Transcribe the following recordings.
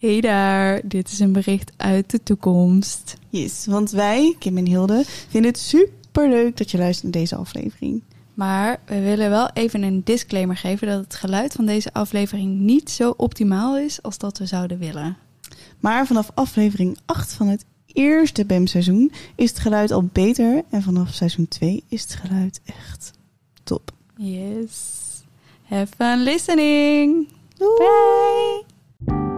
Hey daar, dit is een bericht uit de toekomst. Yes, want wij, Kim en Hilde, vinden het super leuk dat je luistert naar deze aflevering. Maar we willen wel even een disclaimer geven dat het geluid van deze aflevering niet zo optimaal is als dat we zouden willen. Maar vanaf aflevering 8 van het eerste BEM-seizoen is het geluid al beter. En vanaf seizoen 2 is het geluid echt top. Yes. Have fun listening. Doei! Bye.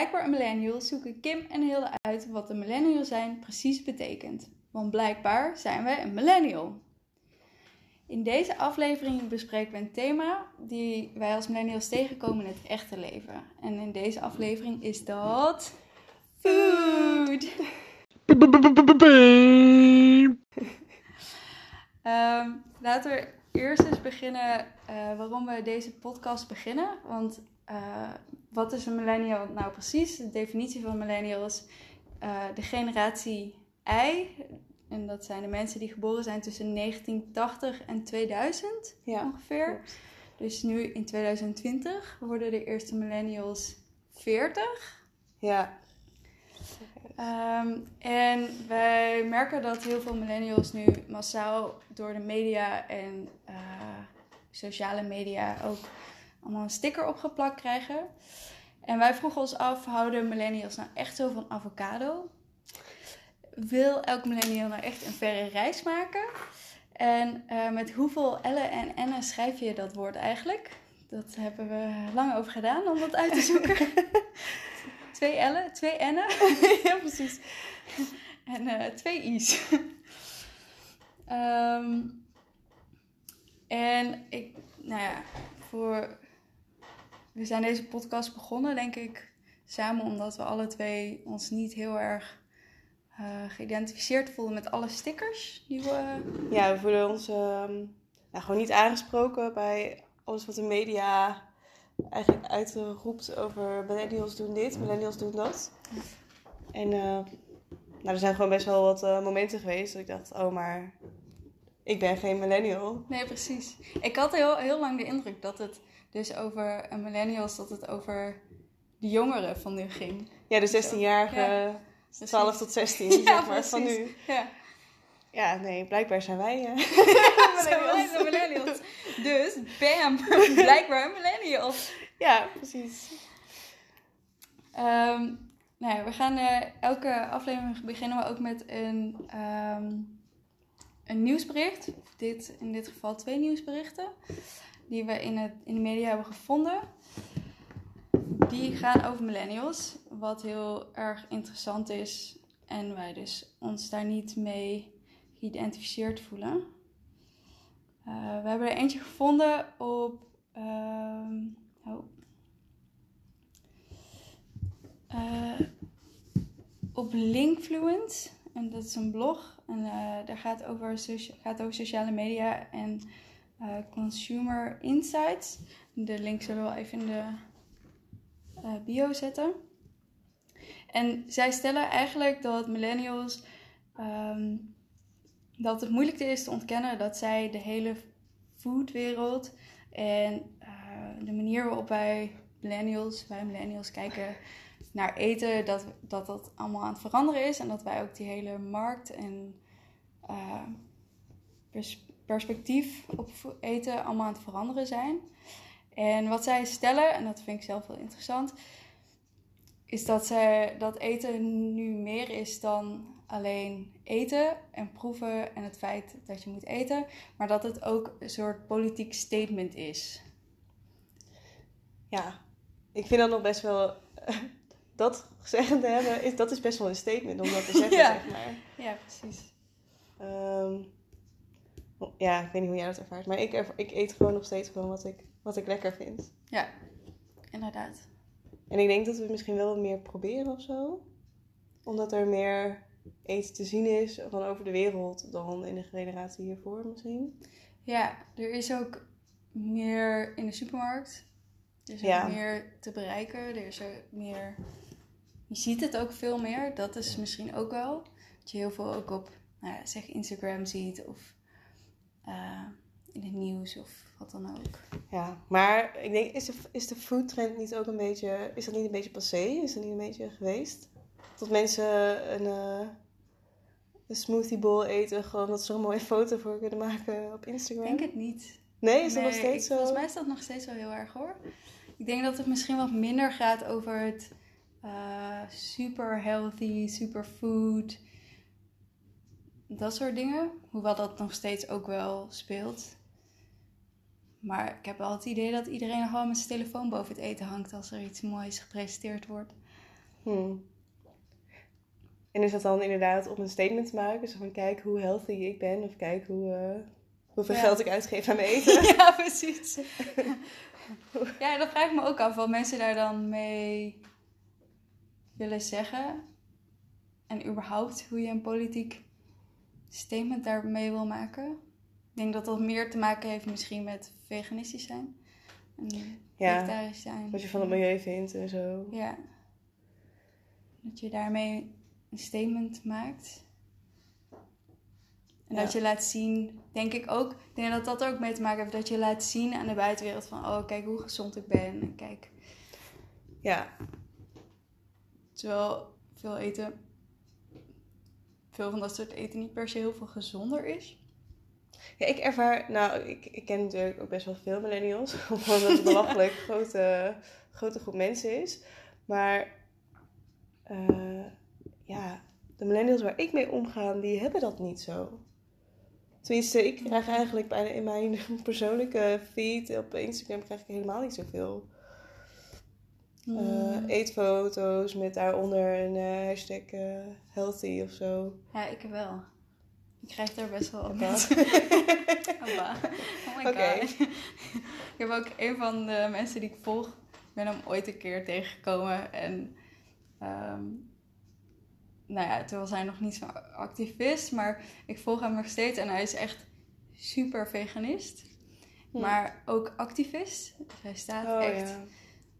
Blijkbaar een millennial zoeken Kim en Hilde uit wat een millennial zijn precies betekent. Want blijkbaar zijn wij een millennial. In deze aflevering bespreken we een thema die wij als millennials tegenkomen in het echte leven. En in deze aflevering is dat food. Ehm, laten we eerst eens beginnen eh, waarom we deze podcast beginnen. Want eh, wat is een millennial nou precies? De definitie van millennial is eh, de generatie I. En dat zijn de mensen die geboren zijn tussen 1980 en 2000 Ja, ongeveer. Dus nu in 2020 worden de eerste millennials 40. Ja. Ehm, en wij merken dat heel veel millennials nu massaal door de media en eh, sociale media ook allemaal een sticker opgeplakt krijgen. En wij vroegen ons af, houden millennials nou echt zo van avocado? Wil elk millennial nou echt een verre reis maken? En eh, met hoeveel L'en en N'en schrijf je dat woord eigenlijk? Dat hebben we lang over gedaan om dat uit te zoeken. twee L'en, twee N'en. ja, precies. En eh, twee i's. Ehm, en ik, nou ja, voor. We zijn deze podcast begonnen, denk ik, samen omdat we alle twee ons niet heel erg eh, geïdentificeerd voelden met alle stickers die we. Ja, we voelen ons ehm, nou, gewoon niet aangesproken bij alles wat de media eigenlijk uitroept over millennials doen dit, millennials doen dat. En eh, nou, er zijn gewoon best wel wat eh, momenten geweest dat ik dacht, oh maar ik ben geen millennial. Nee, precies. Ik had heel, heel lang de indruk dat het dus over een millennials, dat het over de jongeren van nu ging. Ja, de 16-jarige, Ja, 12 tot 16, Ja, zeg maar, van nu. Ja. Ja, nee, blijkbaar zijn wij eh, Zijn wij de millennials. Dus, bam, blijkbaar een millennial. Ja, precies. Ehm, nou ja, we gaan eh, elke aflevering beginnen we ook met een, ehm, een nieuwsbericht. Dit, in dit geval twee nieuwsberichten. Die we in, het, in de media hebben gevonden. Die gaan over millennials. Wat heel erg interessant is. En wij dus ons daar niet mee geïdentificeerd voelen. Eh, we hebben er eentje gevonden op. Eh, op Linkfluent. En dat is een blog. En eh, daar gaat over, gaat over sociale media en eh, consumer insights. De link zullen we wel even in de eh, bio zetten. En zij stellen eigenlijk dat millennials. ehm, dat het moeilijk is te ontkennen dat zij de hele foodwereld en eh, de manier waarop wij millennials, wij millennials kijken naar eten, dat, dat dat allemaal aan het veranderen is. En dat wij ook die hele markt en pers- perspectief op eten allemaal aan het veranderen zijn. En wat zij stellen, en dat vind ik zelf wel interessant, is dat, zij, dat eten nu meer is dan alleen eten en proeven en het feit dat je moet eten, maar dat het ook een soort politiek statement is. Ja, ik vind dat nog best wel... dat gezegd te hebben, is, dat is best wel een statement om dat te zeggen, Ja. zeg maar. Ja, precies. Ehm, ja, ik weet niet hoe jij dat ervaart, maar ik, ik eet gewoon nog steeds gewoon wat ik, wat ik lekker vind. Ja, inderdaad. En ik denk dat we misschien wel wat meer proberen of zo. Omdat er meer eten te zien is van over de wereld dan in de generatie hiervoor misschien. Ja, er is ook meer in de supermarkt. Er is Ja. ook meer te bereiken. Er is ook meer... Je ziet het ook veel meer. Dat is misschien ook wel. Dat je heel veel ook op nou ja, zeg Instagram ziet of eh, in het nieuws of wat dan ook. Ja, maar ik denk, is de, is de foodtrend niet ook een beetje, is dat niet een beetje passé? Is dat niet een beetje geweest? Dat mensen een, uh, een smoothie bowl eten, gewoon dat ze er een mooie foto voor kunnen maken op Instagram? Ik denk het niet. Nee, is dat nog steeds zo? Volgens mij is dat nog steeds wel heel erg hoor. Ik denk dat het misschien wat minder gaat over het uh, super healthy, super food. Dat soort dingen. Hoewel dat nog steeds ook wel speelt. Maar ik heb wel het idee dat iedereen gewoon met zijn telefoon boven het eten hangt als er iets moois gepresenteerd wordt. Hmm. En is dat dan inderdaad om een statement te maken? Zo van kijk hoe healthy ik ben of kijk hoe, uh, hoeveel geld ik uitgeef aan mijn eten. ja, precies. ja, dat vraag ik me ook af wat mensen daar dan mee willen zeggen. En überhaupt hoe je een politiek statement daarmee wil maken. Ik denk dat dat meer te maken heeft misschien met veganistisch zijn. En ja, vegetarisch zijn. Wat je van het milieu vindt en zo. Ja. Dat je daarmee een statement maakt. En dat je laat zien, denk ik ook, ik denk dat dat ook mee te maken heeft, dat je laat zien aan de buitenwereld van, oh kijk hoe gezond ik ben en kijk. Ja. Terwijl veel eten, veel van dat soort eten niet per se heel veel gezonder is. Ja, ik ervaar, nou, ik, ik ken natuurlijk ook best wel veel millennials, omdat het een belachelijk grote, grote groep mensen is. Maar uh, ja, de millennials waar ik mee omga, die hebben dat niet zo. Tenminste, ik krijg eigenlijk bijna in mijn persoonlijke feed op Instagram krijg ik helemaal niet zoveel. Uh, eetfoto's met daaronder een uh, hashtag uh, healthy of zo. Ja, ik wel. Ik krijg daar best wel op oh, my okay. god. ik heb ook een van de mensen die ik volg, ben hem ooit een keer tegengekomen. En um, nou ja, toen was hij nog niet zo activist, maar ik volg hem nog steeds en hij is echt super veganist. Maar ook activist. Dus hij staat oh, echt. Ja.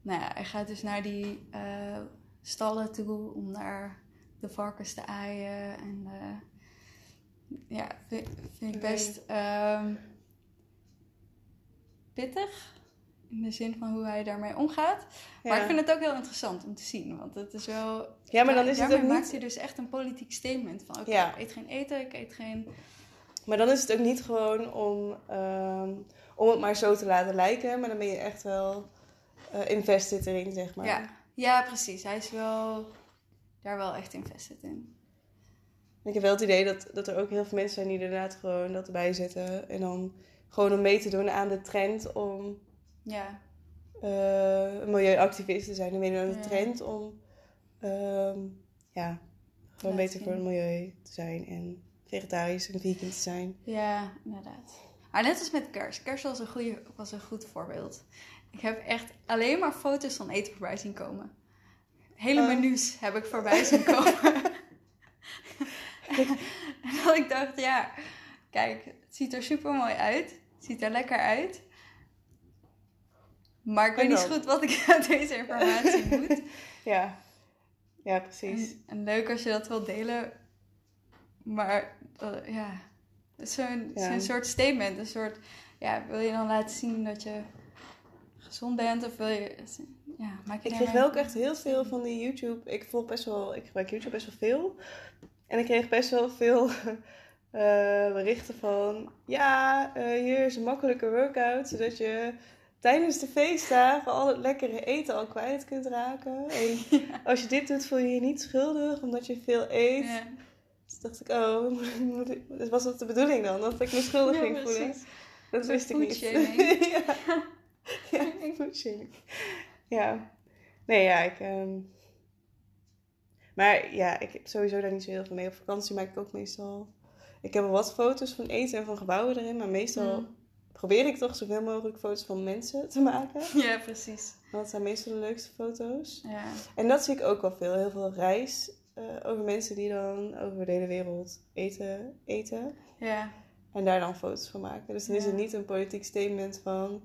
Nou ja, hij gaat dus naar die uh, stallen toe om naar de varkens te aaien. En uh, ja, vind, vind ik best um, pittig. In de zin van hoe hij daarmee omgaat. Maar ik vind het ook heel interessant om te zien. Want het is wel... Ja, maar dan is het ook niet... maakt hij dus echt een politiek statement. Van oké, ja. ik eet geen eten, ik eet geen... Maar dan is het ook niet gewoon om, um, om het maar zo te laten lijken. Maar dan ben je echt wel uh, invested erin, zeg maar. Ja. ja, precies. Hij is wel daar wel echt invested in. Ik heb wel het idee dat, dat er ook heel veel mensen zijn die inderdaad gewoon dat erbij zetten. En dan gewoon om mee te doen aan de trend om ja. Uh, milieuactivisten zijn er weer aan de ja. trend om um, ja, gewoon beter voor het milieu te zijn en vegetarisch en vegan te zijn. Ja, inderdaad. Maar net als met kerst. Kerst was een, goede, was een goed voorbeeld. Ik heb echt alleen maar foto's van eten voorbij zien komen. Hele Oh. menus heb ik voorbij zien komen. en dat ik dacht, ja, kijk, het ziet er super mooi uit. Het ziet er lekker uit. Maar ik weet niet zo goed wat ik met deze informatie moet. Ja, ja precies. En, en leuk als je dat wil delen. Maar eh, ja, het is zo'n Ja. zo'n soort statement. Een soort, ja, wil je dan laten zien dat je gezond bent? Of wil je, ja, maak je Ik kreeg wel ook echt heel veel van die YouTube. Ik volg best wel, ik gebruik YouTube best wel veel. En ik kreeg best wel veel eh, berichten van: ja, eh, hier is een makkelijke workout, zodat je tijdens de feestdagen al het lekkere eten al kwijt kunt raken. En als je dit doet, voel je je niet schuldig omdat je veel eet. Ja, Dus dacht ik, oh, was dat de bedoeling dan? Dat ik me schuldig Ja, ging voelen? Dat wist ik niet. foodshaming. ja. ja, foodshaming. Ja. Nee, ja, ik... ehm, Maar ja, ik heb sowieso daar niet zo heel veel mee. Op vakantie maak ik ook meestal... Ik heb wel wat foto's van eten en van gebouwen erin. Maar meestal Mm. probeer ik toch zoveel mogelijk foto's van mensen te maken. ja, precies. Want dat zijn meestal de leukste foto's. Ja, En dat zie ik ook wel veel. Heel veel reis eh, over mensen die dan over de hele wereld eten, eten. ja, En daar dan foto's van maken. Dus dan is het niet een politiek statement van...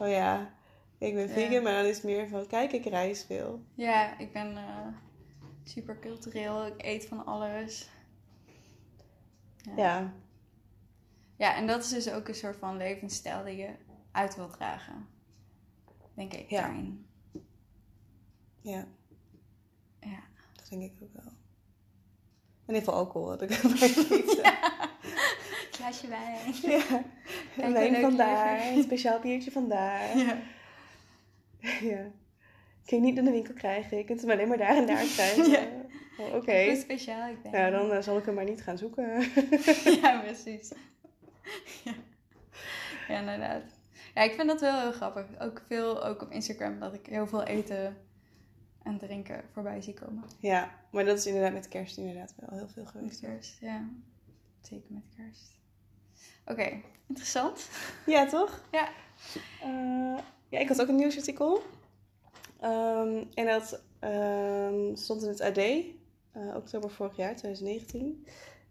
Oh ja, ik ben Ja. vegan. Maar dan is het meer van... Kijk, ik reis veel. ja ik ben eh, super cultureel. Ik eet van alles. Ja. Ja, Ja, en dat is dus ook een soort van levensstijl die je uit wilt dragen. Denk ik Ja. daarin. ja, Ja. dat denk ik ook wel. In ieder geval alcohol heb ik er niet. Ja. Glaasje wijn. ja. Kijk, Wijn vandaar, een speciaal biertje vandaar. Ja. Ja. Kun je niet in de winkel krijgen. Je kunt hem alleen maar daar en daar krijgen. Ja. Oh, Oké. Hoe speciaal ik ben. Nou, dan eh, zal ik hem maar niet gaan zoeken. ja, precies. ja. ja, inderdaad. Ja, ik vind dat wel heel grappig. Ook veel, ook op Instagram, dat ik heel veel eten en drinken voorbij zie komen. ja, maar dat is inderdaad met kerst inderdaad wel heel veel Met geweest. kerst, ja. Zeker met kerst. Oké, interessant. Ja, toch? Ja. Eh, ja, ik had ook een nieuwsartikel. Ehm, en dat ehm, stond in het AD, eh, oktober vorig jaar, 2019.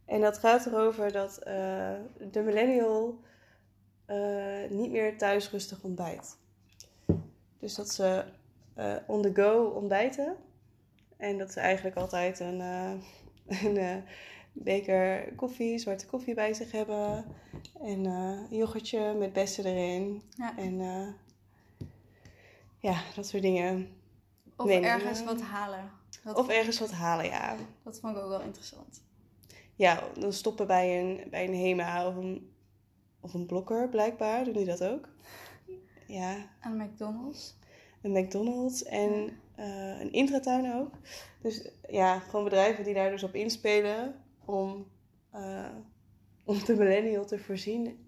En dat gaat erover dat eh, de millennial niet meer thuis rustig ontbijt. Dus dat ze on the go ontbijten. En dat ze eigenlijk altijd een, een beker koffie, zwarte koffie bij zich hebben. En eh, een yoghurtje met bessen erin. Ja. En eh, ja, dat soort dingen. Of ergens wat halen. Dat, Of ergens wat halen, ja. dat vond ik ook wel interessant. Ja, dan stoppen bij een, bij een HEMA of een, of een blokker, blijkbaar. Doen die dat ook? Ja, Aan McDonald's. een McDonald's en eh, een intratuin ook. Dus ja, gewoon bedrijven die daar dus op inspelen om, eh, om de millennial te voorzien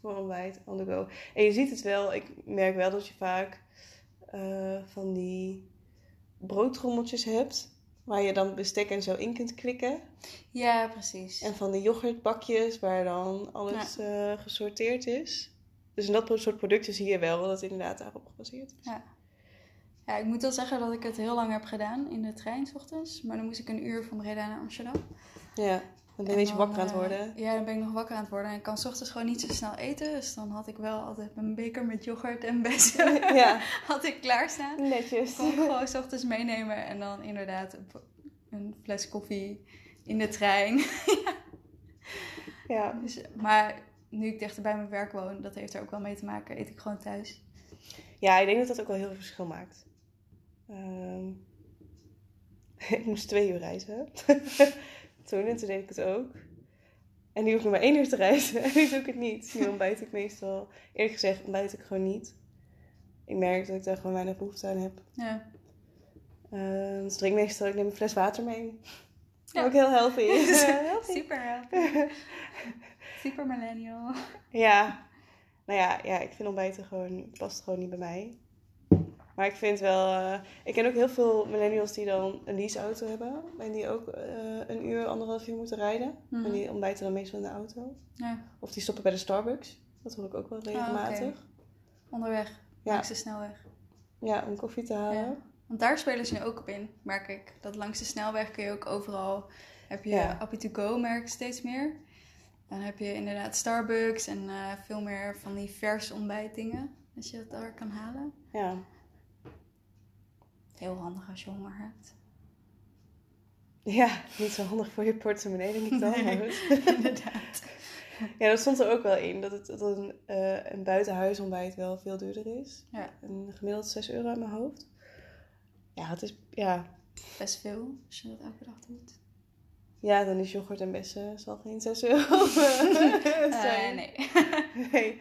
voor ontbijt on the go. En je ziet het wel, ik merk wel dat je vaak eh, van die broodtrommeltjes hebt. Waar je dan bestek en zo in kunt klikken. Ja, precies. En van de yoghurtbakjes waar dan alles eh, gesorteerd is. Dus in dat soort producten zie je wel dat het inderdaad daarop gebaseerd is. Ja. Ja, ik moet wel zeggen dat ik het heel lang heb gedaan in de trein 's ochtends. Maar dan moest ik een uur van Breda naar Amsterdam. Ja, dan ben je dan, wakker aan het eh, worden. ja, dan ben ik nog wakker aan het worden. En ik kan 's ochtends gewoon niet zo snel eten. Dus dan had ik wel altijd een beker met yoghurt en bessen ja, had ik klaarstaan. netjes. Kon ik gewoon 's ochtends meenemen. En dan inderdaad een, fles koffie in de trein. Ja. Dus, maar nu ik dichter bij mijn werk woon, dat heeft er ook wel mee te maken. Eet ik gewoon thuis. ja, ik denk dat dat ook wel heel veel verschil maakt. Ehm, ik moest twee uur reizen. toen en toen deed ik het ook. En nu hoef ik nog maar één uur te reizen. En nu doe ik het niet. Nu ontbijt ik meestal. Eerlijk gezegd ontbijt ik gewoon niet. Ik merk dat ik daar gewoon weinig behoefte aan heb. Ja. Ehm, dus ik drink meestal, ik neem een fles water mee. Ja. Ook heel healthy. Healthy. Super healthy. Super millennial. Ja, nou ja, ja, ik vind ontbijten gewoon, past gewoon niet bij mij. Maar ik vind wel, eh, ik ken ook heel veel millennials die dan een leaseauto hebben. En die ook eh, een uur, anderhalf uur moeten rijden. Mhm. En die ontbijten dan meestal in de auto. Ja, Of die stoppen bij de Starbucks. Dat hoor ik ook wel regelmatig. onderweg. Ja. Langs de snelweg. Ja, om koffie te halen. Ja. Want daar spelen ze nu ook op in, merk ik. Dat langs de snelweg kun je ook overal... Heb je Ja. Appy to Go merk steeds meer. Dan heb je inderdaad Starbucks en eh, veel meer van die vers ontbijtdingen. Dat je dat daar kan halen. Ja. Heel handig als je honger hebt. Ja, niet zo handig voor je portemonnee, denk ik dan. Nee. inderdaad. Ja, dat stond er ook wel in. Dat, het, dat een, eh een buitenhuisontbijt wel veel duurder is. Ja. Een gemiddeld 6 euro uit mijn hoofd. Ja, het is... Ja, Best veel als je dat elke dag doet. ja dan is yoghurt en bessen zal geen 6 euro Eh, zijn. nee. nee.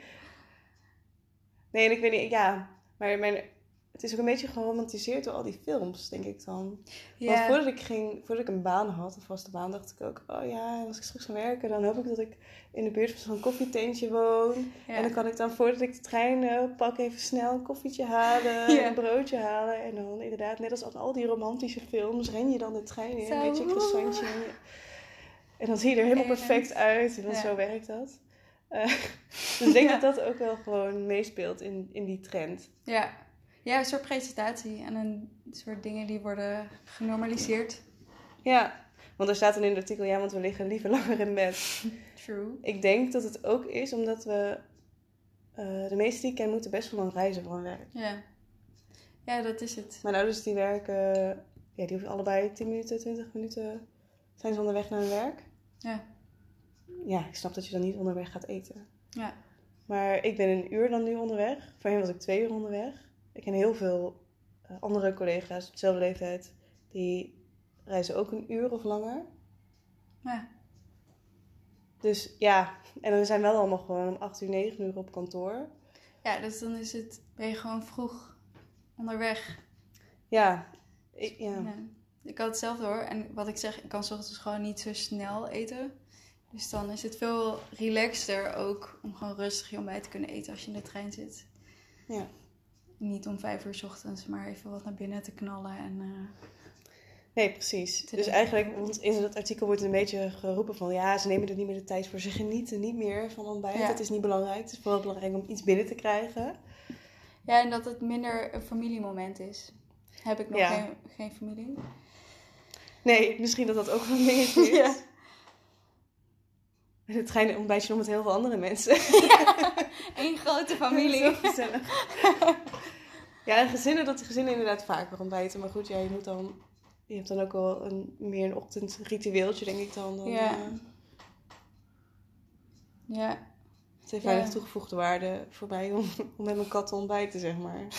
Nee, en ik weet niet... Ja, maar mijn, het is ook een beetje geromantiseerd door al die films, denk ik dan. Want voordat ik, ging, voordat ik een baan had, een vaste baan, dacht ik ook... Oh ja, als ik straks ga werken, dan hoop ik dat ik in de buurt van zo'n koffietentje woon. En dan kan ik dan voordat ik de trein pak even snel een koffietje halen, een broodje halen. En dan inderdaad, net als aan al die romantische films, ren je dan de trein in, een beetje croissantje. En, dan zie je er helemaal perfect uit. En dan zo werkt dat. Eh, dus ik denk dat dat ook wel gewoon meespeelt in, in die trend. Ja. Ja, een soort presentatie en een soort dingen die worden genormaliseerd. Ja, want er staat dan in het artikel, ja, want we liggen liever langer in bed. True. Ik denk dat het ook is omdat we, eh, de meeste die ik ken, moeten best wel lang reizen voor hun werk. Ja. Ja, dat is het. Mijn ouders die werken, ja, die hoeven allebei 10 minuten, 20 minuten zijn ze onderweg naar hun werk. Ja. ja, ik snap dat je dan niet onderweg gaat eten. Ja. Maar ik ben een uur dan nu onderweg. Voorheen was ik twee uur onderweg. Ik ken heel veel eh, andere collega's op dezelfde leeftijd. Die reizen ook een uur of langer. Ja. Dus ja, en dan zijn we wel allemaal gewoon om 8 uur, 9 uur op kantoor. Ja, dus dan is het, ben je gewoon vroeg onderweg. Ja, ik, ja. Ja. Ik had hetzelfde hoor. En wat ik zeg, ik kan 's ochtends gewoon niet zo snel eten. Dus dan is het veel relaxter ook om gewoon rustig je ontbijt te kunnen eten als je in de trein zit. Ja. Niet om vijf uur 's ochtends, maar even wat naar binnen te knallen. En, eh, Nee, precies. Dus denken. eigenlijk, want in dat artikel wordt een beetje geroepen van... ja, ze nemen er niet meer de tijd voor. Ze genieten niet meer van ontbijt. Ja. Het is niet belangrijk. Het is vooral belangrijk om iets binnen te krijgen. Ja, en dat het minder een familiemoment is. Heb ik nog Ja. geen, geen familie? Nee, misschien dat dat ook wel een dingetje is. Ja. En de trein ontbijt je nog met heel veel andere mensen. Eén grote Zo familie. gezellig. ja, en gezinnen, dat gezinnen inderdaad vaker ontbijten. Maar goed, ja, je moet dan... Je hebt dan ook wel een, meer een ochtendritueeltje, denk ik dan. dan Ja. eh, Ja. het heeft Ja. weinig toegevoegde waarde voor mij om, om met mijn kat te ontbijten, zeg maar.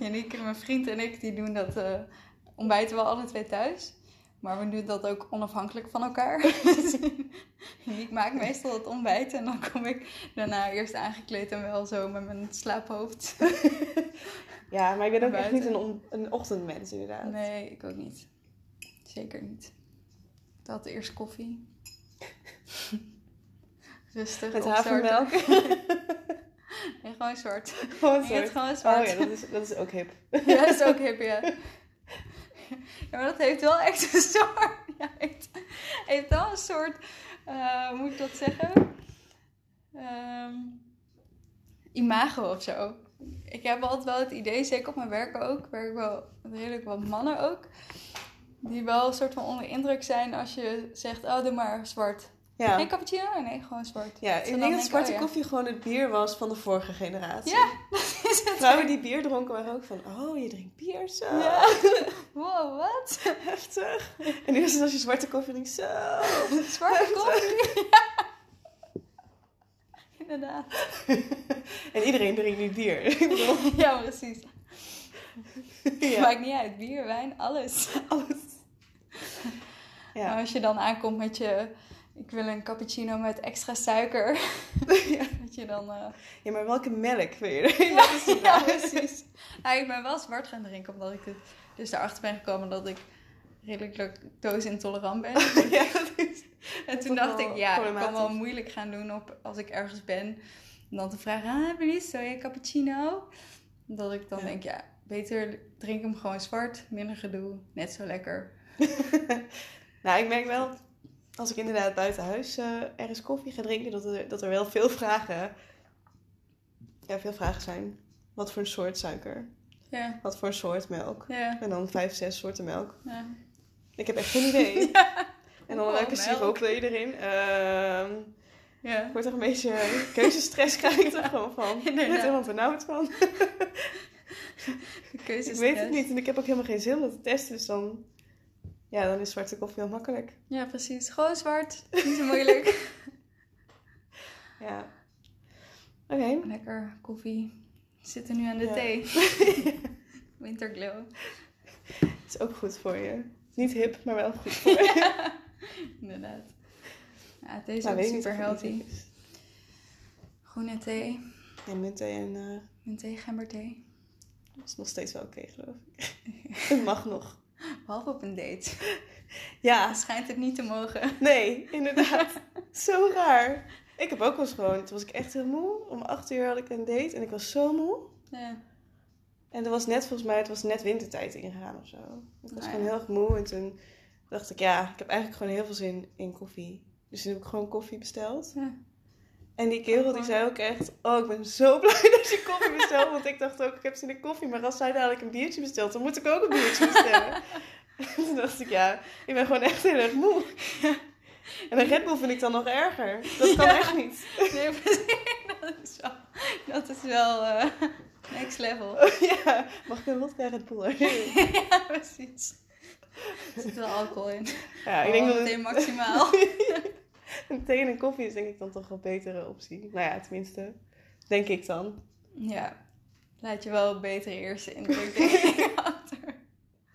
Janiek, mijn vriend en ik, die doen dat, eh, ontbijten we alle twee thuis. Maar we doen dat ook onafhankelijk van elkaar. Janiek maakt meestal het ontbijt en dan kom ik daarna eerst aangekleed en wel zo met mijn slaaphoofd. Ja, maar ik ben ook echt niet een, ochtendmens, inderdaad. Nee, ik ook niet. Zeker niet. Ik had eerst koffie. Rustig. Met havermelk. Nee, gewoon zwart. Gewoon zo. gewoon Oh zwart. ja, dat is, dat is ook hip. Ja, dat is ook hip, ja. Ja, maar dat heeft wel echt een soort... Ja, heeft, heeft wel een soort... eh, hoe moet ik dat zeggen? Ehm, imago of zo. Ik heb altijd wel het idee, zeker op mijn werk ook... werk wel redelijk wat mannen ook... die wel een soort van onder indruk zijn als je zegt... oh, doe maar zwart. Ja. Geen cappuccino? Nee, gewoon zwart. Ja, ik denk dat zwarte oh ja. koffie gewoon het bier was van de vorige generatie. Ja. Vrouwen die bier dronken waren ook van, oh, je drinkt bier, zo. Ja. Wow, wat? Heftig. En nu is het als je zwarte koffie drinkt, zo. Zwarte koffie? Inderdaad. En iedereen drinkt nu bier. Ja, precies. ja, Maakt niet uit. Bier, wijn, alles. alles. Maar Ja. als je dan aankomt met je... Ik wil een cappuccino met extra suiker. Ja. Dat je dan... eh, ja, maar welke melk wil je erin? Ja, Dat ja, precies. Nou, ik ben wel zwart gaan drinken, omdat ik het, dus erachter ben gekomen dat ik redelijk lactose-intolerant ben. Ja, dat is... En toen dacht ik, ja, ik kan wel moeilijk gaan doen op, als ik ergens ben. En dan te vragen, ah, jullie soja cappuccino? Dat ik dan Ja. denk, ja, beter drink hem gewoon zwart, minder gedoe, net zo lekker. Nou, ik merk wel, als ik inderdaad buiten huis eh, ergens koffie ga drinken, dat er, dat er wel veel vragen, ja, veel vragen zijn. Wat voor een soort suiker? Ja, Wat voor een soort melk? ja, En dan vijf, zes soorten melk. ja. Ik heb echt geen idee. En dan welke siroop wil je erin? Ehm, ja. ik word er een beetje keuzestress krijg ik er gewoon van. Ik word er helemaal benauwd van. Ik weet het niet en ik heb ook helemaal geen zin om dat te testen. Dus dan, ja, dan is zwarte koffie heel makkelijk. Ja, precies. Gewoon zwart, niet zo moeilijk. Ja. Oké. Lekker koffie. We zitten nu aan de Ja. thee. Winterglow. Is ook goed voor je. Niet hip, maar wel goed voor je. Inderdaad. Ja, thee is Nou, ook super healthy. Groene thee, Ja, muntthee en eh muntthee, gemberthee. dat is nog steeds wel oké, geloof ik. Het mag nog. Behalve op een date. Ja, schijnt het niet te mogen. nee, inderdaad. Zo raar. Ik heb ook wel eens gewoon, toen was ik echt heel moe. Om acht uur had ik een date en ik was zo moe. Ja. En dat was net, volgens mij, het was net wintertijd ingegaan of zo. Ik was Nou gewoon ja. heel erg moe en toen dacht ik, ja, ik heb eigenlijk gewoon heel veel zin in koffie. Dus toen heb ik gewoon koffie besteld. Ja. En die kerel die Gewoon- zei ook echt, oh ik ben zo blij dat je koffie bestelt. Want ik dacht ook, ik heb zin in koffie. Maar als zij dadelijk een biertje bestelt, dan moet ik ook een biertje bestellen. en toen dacht ik, ja, ik ben gewoon echt heel erg moe. En een Red Bull vind ik dan nog erger. Dat kan Ja. echt niet. Nee. Dat is wel, dat is wel eh, next level. ja, mag ik een vodka Red Bull? ja, precies. Er zit wel alcohol in. Ja, ik Oh, denk dat het, maximaal. een thee en koffie is denk ik dan toch een betere optie. Nou ja, tenminste, denk ik dan. Ja, laat je wel een betere eerste indruk achter.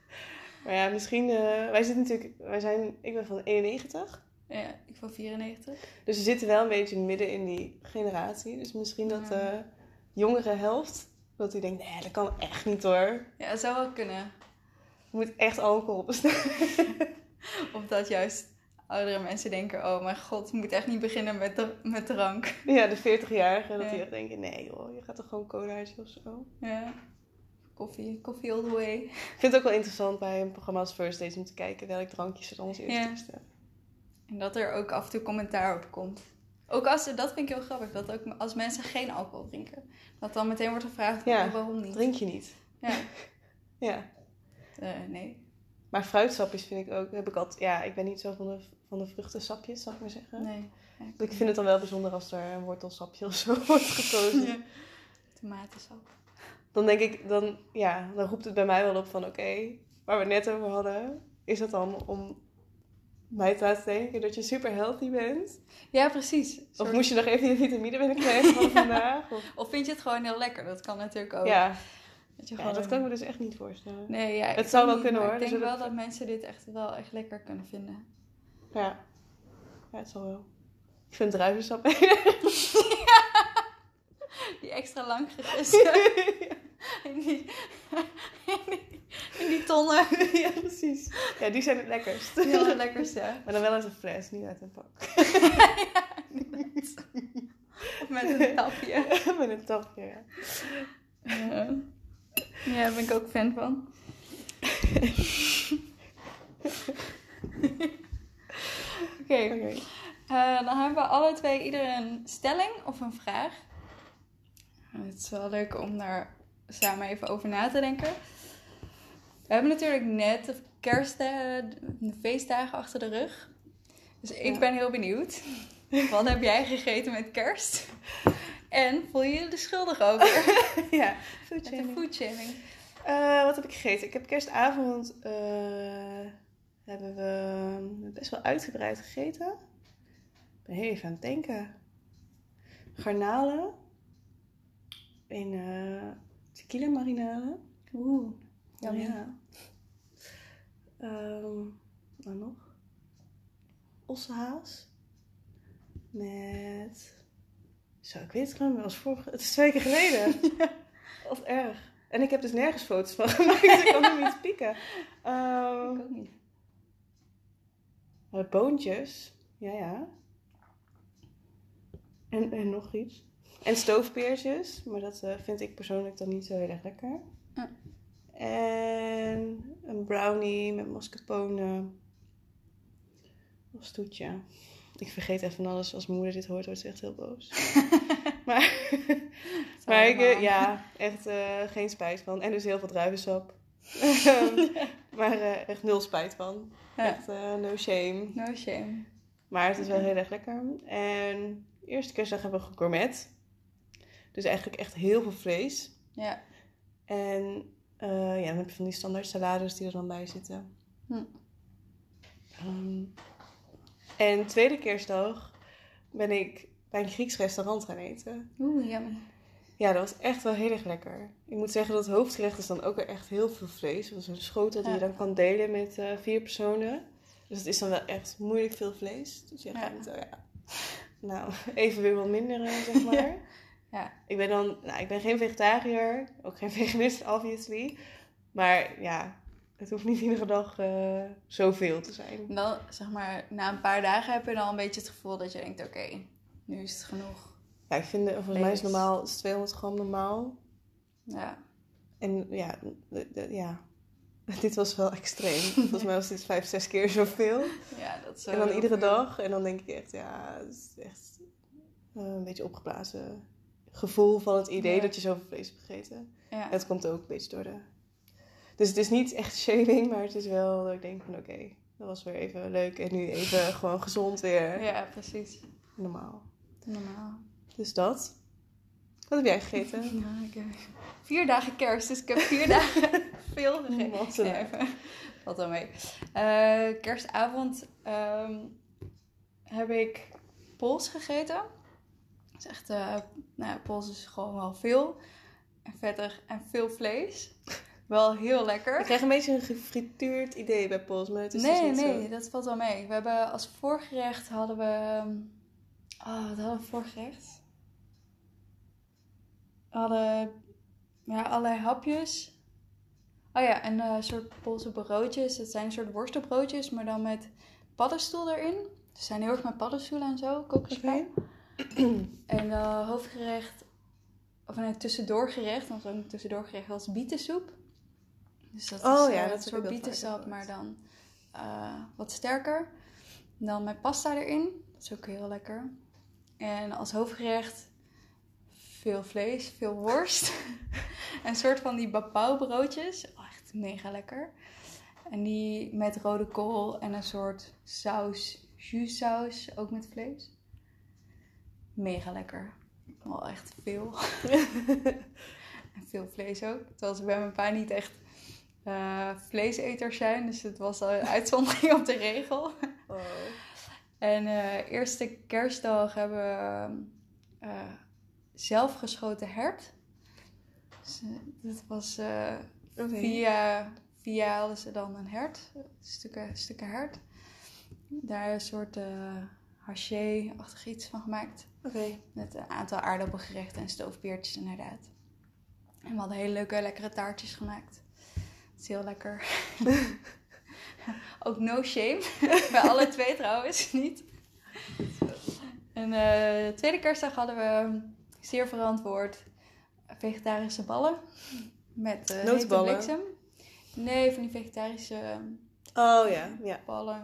Maar ja, misschien, eh, wij zitten natuurlijk, wij zijn, ik ben van 91. Ja, ik van 94. Dus we zitten wel een beetje midden in die generatie. Dus misschien dat Ja. de jongere helft, dat die denkt, nee, dat kan echt niet hoor. Ja, zou wel kunnen. Je moet echt alcohol bestellen. Of dat juist oudere mensen denken, oh mijn god, moet echt niet beginnen met, de, met drank. Ja, de 40-jarigen, dat Ja. die echt denken, nee joh, je gaat toch gewoon colaatje of zo. Ja. Koffie, koffie all the way. Ik vind het ook wel interessant bij een programma als First Dates om te kijken welk drankje ze dan als eerste Ja. En dat er ook af en toe commentaar op komt. Ook als, dat vind ik heel grappig, dat ook als mensen geen alcohol drinken. Dat dan meteen wordt gevraagd, Ja, oh, waarom niet? Drink je niet. Ja, Ja. Eh, nee. Maar fruitsapjes vind ik ook, heb ik altijd, ja, ik ben niet zo van de, van de vruchtensapjes, zal ik maar zeggen. Nee. Ik vind het dan wel bijzonder als er een wortelsapje of zo wordt gekozen. Ja. Tomatensap. Dan denk ik, dan, ja, dan roept het bij mij wel op van oké, waar we het net over hadden, is dat dan om mij te laten denken dat je super healthy bent? Ja, precies. Of moest je nog even je vitamine binnenkrijgen van vandaag? Of, Of vind je het gewoon heel lekker? Dat kan natuurlijk ook. ja. Dat, je ja, gewoon... dat kan ik me dus echt niet voorstellen. Nee, ja, Het zou wel niet, kunnen, hoor. Ik Er denk wel dat mensen dit echt wel echt lekker kunnen vinden. Ja. ja, het zal wel. Ik vind druivensap Die extra lang in, die, in, die, in die tonnen. ja, precies. Ja, die zijn het lekkerst. Heel het lekkerste. Maar dan wel uit een fles, niet uit een pak. Of met een tapje. Met een tapje, ja. Ja. ja, daar ben ik ook fan van. Oké, eh, dan hebben we alle twee ieder een stelling of een vraag. Het is wel leuk om daar samen even over na te denken. We hebben natuurlijk net de kerstdagen, de feestdagen achter de rug. Dus ik Ja. ben heel benieuwd. Wat heb jij gegeten met kerst? En voel je je er schuldig over? ja, food shaming. food shaming. Eh, wat heb ik gegeten? Ik heb kerstavond eh, hebben we best wel uitgebreid gegeten. Ik ben heel even aan het denken. Garnalen. In eh tequila marinade. Oeh, yummy. Ja. Ehm, wat nog? Ossehaas. Met... Zo, ik weet het gewoon, het was vorige... Het is twee weken geleden. Wat erg. En ik heb dus nergens foto's van gemaakt, dus ik kan hem niet spieken. Ehm, Ik ook niet. Eh, boontjes. Ja, ja. En, en nog iets. En stoofpeersjes. Maar dat eh, vind ik persoonlijk dan niet zo heel erg lekker. En een brownie met mascarpone. Als toetje. Ik vergeet even alles. Als mijn moeder dit hoort, wordt ze echt heel boos. maar maar ik, eh, ja, echt geen spijt van. En dus heel veel druivensap. Maar eh, echt nul spijt van. Ja. Echt eh, no shame. No shame. Maar het is wel heel erg lekker. En de eerste kerstdag hebben we gegourmet. Dus eigenlijk echt heel veel vlees. Ja. En eh, ja, dan heb je van die standaard salades die er dan bij zitten. Hm. Ehm, en tweede kerstdag ben ik bij een Grieks restaurant gaan eten. Oeh, yummy. Ja, dat was echt wel heel erg lekker. Ik moet zeggen dat het hoofdgerecht is dan ook echt heel veel vlees. Dat is een schotel die je dan kan delen met eh, vier personen. Dus het is dan wel echt moeilijk veel vlees. Dus je Ja. gaat zo, ja. Nou, even weer wat minder, eh, zeg maar. Ja. Ik ben dan, nou, ik ben geen vegetariër. Ook geen veganist, obviously. Maar ja, het hoeft niet iedere dag eh, zoveel te zijn. Dan, zeg maar, na een paar dagen heb je dan een beetje het gevoel dat je denkt, oké, nu is het genoeg. Ja, ik vind, volgens mij is normaal is 200 gram normaal. Ja. En ja, ja, dit was wel extreem. Volgens mij was dit vijf, zes keer zoveel. Ja, dat wel En dan iedere veel. dag. En dan denk ik echt, ja, het is echt eh, een beetje opgeblazen gevoel van het idee Ja. dat je zoveel vlees hebt gegeten. Ja. Het komt ook een beetje door de... Dus het is niet echt shaming, maar het is wel dat ik denk van oké, dat was weer even leuk. En nu even gewoon gezond weer. ja, precies. Normaal. Normaal. Dus dat. Wat heb jij gegeten? Ja, ik heb vier dagen kerst, dus ik heb vier dagen veel gegeten. Valt wel mee. Eh, kerstavond ehm, heb ik pols gegeten. Dat is echt, eh nou ja, pols is gewoon wel veel. En vettig en veel vlees. Wel heel lekker. Ik krijg een beetje een gefrituurd idee bij Pols, maar het is nee, dus niet nee, zo. dat valt wel mee. We hebben als voorgerecht hadden we. Oh, wat hadden we voorgerecht? We hadden ja, allerlei hapjes. Oh ja, en een soort Poolse broodjes. Het zijn een soort worstenbroodjes, maar dan met paddenstoel erin. Ze zijn heel erg met paddenstoelen en zo, kokosvrij. En eh, hoofdgerecht, of een tussendoorgerecht, want ook een tussendoorgerecht was bietensoep. Dus dat Oh is ja, eh, dat een soort bietensap, maar dan eh, wat sterker. Dan met pasta erin, dat is ook heel lekker. En als hoofdgerecht veel vlees, veel worst. een soort van die bapau broodjes, oh, echt mega lekker. En die met rode kool en een soort saus, jus saus, ook met vlees. Mega lekker. Wel echt veel. en veel vlees ook. Terwijl ze bij mijn pa niet echt eh, vleeseters zijn. Dus het was al een uitzondering op de regel. Oh. En eh, eerste kerstdag hebben we eh, zelf geschoten hert. Dus, eh, dat was eh, via, via hadden ze dan een hert, stukken, stukken hert. Daar een soort eh haché-achtig iets van gemaakt. Met een aantal aardappelgerechten en stoofpeertjes inderdaad. En we hadden hele leuke, lekkere taartjes gemaakt. Dat is heel lekker. Ook no shame. Bij alle twee trouwens, niet. En de tweede kerstdag hadden we zeer verantwoord vegetarische ballen. Met bliksem. Nee, van die vegetarische Oh ja, ja. ballen.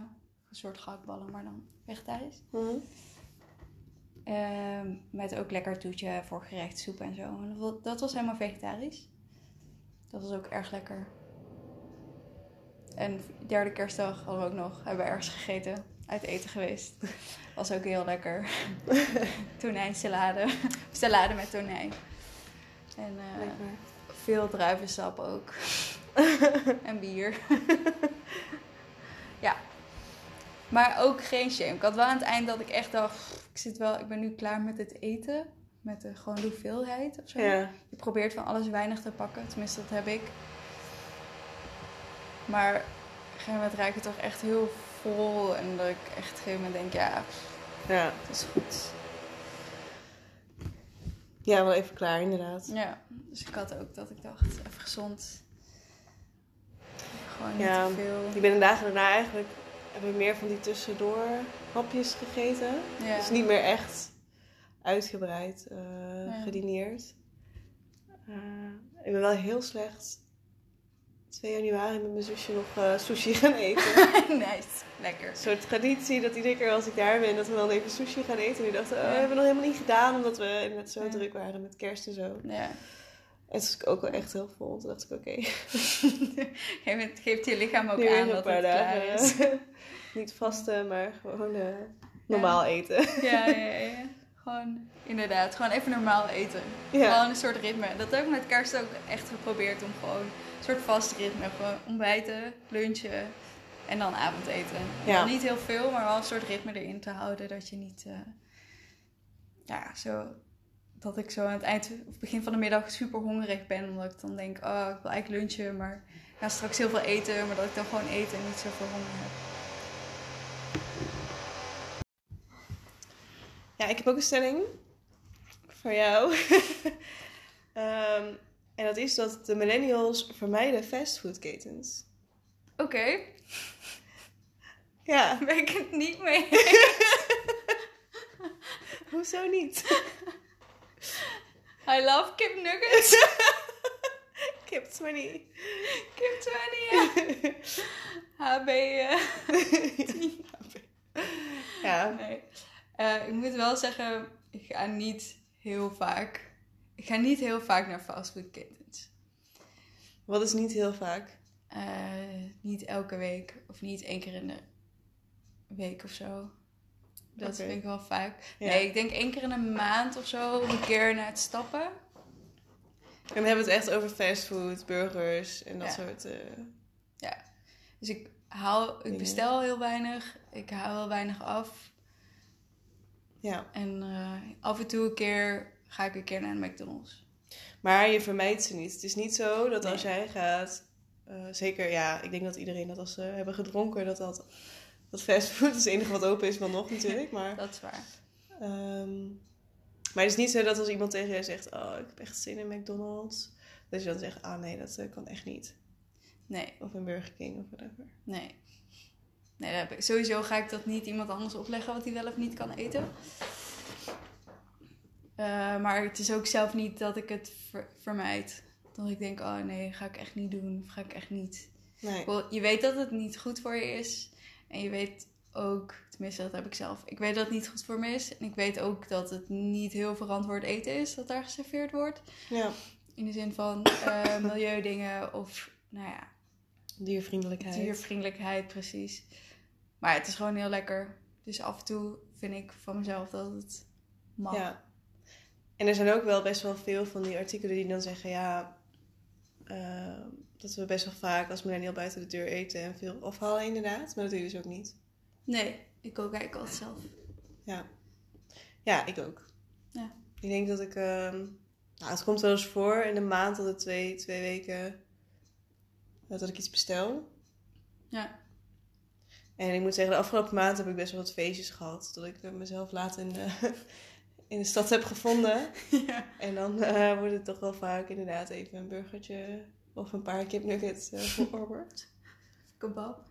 Een soort gehaktballen, maar dan vegetarisch. Mhm. Ehm, met ook lekker toetje voor gerecht, soep en zo. Dat was helemaal vegetarisch. Dat was ook erg lekker. En derde kerstdag hadden we ook nog, hebben we ergens gegeten, uit eten geweest. Was ook heel lekker. Tonijnsalade. Salade met tonijn. En eh, veel druivensap ook. en bier. ja. Maar ook geen shame. Ik had wel aan het eind dat ik echt dacht, "Pff, ik zit wel, ik ben nu klaar met het eten. Met de, gewoon de hoeveelheid of zo. Ja. Je probeert van alles weinig te pakken. Tenminste, dat heb ik. Maar op een gegeven moment raak ik toch echt heel En dat ik echt op een gegeven moment denk, ja, ja. het is goed. Ja, wel even klaar, inderdaad. Ja, dus ik had ook dat ik dacht, even gezond. Gewoon niet Ja, te veel. Ik ben de dagen daarna eigenlijk heb ik meer van die tussendoor hapjes gegeten. Ja. Dus niet meer echt uitgebreid eh, Ja. gedineerd. Eh, ik ben wel heel slecht 2 januari met mijn zusje nog eh, sushi gaan eten. nice, lekker. Een soort traditie dat iedere keer als ik daar ben, dat we dan even sushi gaan eten. En ik dacht, oh, Ja. we hebben nog helemaal niet gedaan, omdat we net zo Ja. druk waren met kerst en zo. Ja. En toen was ik ook wel echt heel vol. Toen dacht ik, oké, Geef het- geeft je lichaam ook nu aan dat het klaar is. niet vasten, maar gewoon eh, normaal eten. Ja, ja, ja. Gewoon, inderdaad, gewoon even normaal eten. Ja. Gewoon een soort ritme. Dat heb ik met kerst ook echt geprobeerd om gewoon een soort vast ritme. Gewoon ontbijten, lunchen en dan avondeten. En Ja. dan niet heel veel, maar wel een soort ritme erin te houden. Dat je niet, eh, ja, zo, dat ik zo aan het eind of begin van de middag super hongerig ben. Omdat ik dan denk, oh, ik wil eigenlijk lunchen, maar ik ga straks heel veel eten. Maar dat ik dan gewoon eet en niet zoveel honger heb. Ja, ik heb ook een stelling voor jou. Ehm, en dat is dat de millennials vermijden fastfoodketens. Oké, Ja, ben ik het niet mee hoezo niet? I love kip nuggets. Kip 20. kip 20, ja. HB. eh, ja, nee. Eh, ik moet wel zeggen, ik ga niet heel vaak. Ik ga niet heel vaak naar fastfoodketens. wat is niet heel vaak. Eh, niet elke week of niet één keer in de week of zo. Dat vind ik wel vaak. Ja. Nee, ik denk één keer in een maand of zo een keer naar het stappen. En dan hebben we het echt over fastfood, burgers en dat Ja. soort... eh, Dus Dus ik haal, ik bestel heel weinig. Ik haal heel weinig af. Ja. En eh, af en toe een keer ga ik een keer naar de McDonald's. Maar je vermijdt ze niet. Het is niet zo dat als Nee. jij gaat... eh, zeker, ja, ik denk dat iedereen dat als ze hebben gedronken... dat dat, dat fastfood is het enige wat open is wel nog natuurlijk. Maar, Dat is waar. ehm, maar het is niet zo dat als iemand tegen je zegt... Oh, ik heb echt zin in McDonald's. Dat je dan zegt, ah nee, dat eh, kan echt niet. Nee, Of een Burger King of whatever. nee. Nee, sowieso ga ik dat niet iemand anders opleggen wat hij wel of niet kan eten. Eh, maar het is ook zelf niet dat ik het ver- vermijd. Dat ik denk, oh nee, ga ik echt niet doen. Of ga ik echt niet. Nee. Je weet dat het niet goed voor je is. En je weet ook, tenminste dat heb ik zelf. Ik weet dat het niet goed voor me is. En ik weet ook dat het niet heel verantwoord eten is dat daar geserveerd wordt. Ja, In de zin van eh, milieudingen of, nou ja, diervriendelijkheid. diervriendelijkheid, precies. Maar het is gewoon heel lekker. Dus af en toe vind ik van mezelf dat het mag. Ja. En er zijn ook wel best wel veel van die artikelen die dan zeggen, ja, eh, dat we best wel vaak als millennial buiten de deur eten en veel afhalen inderdaad. Maar dat doe je dus ook niet. Nee, ik kook eigenlijk altijd zelf. Ja. Ja, ik ook. Ja. Ik denk dat ik, ehm, nou het komt wel eens voor in de maand dat het twee, twee weken eh, dat ik iets bestel. Ja. En ik moet zeggen, de afgelopen maand heb ik best wel wat feestjes gehad. Dat ik eh, mezelf laat in de, in de stad heb gevonden. ja. En dan eh, wordt het toch wel vaak inderdaad even een burgertje of een paar kipnuggets uh, georberd. Kebab.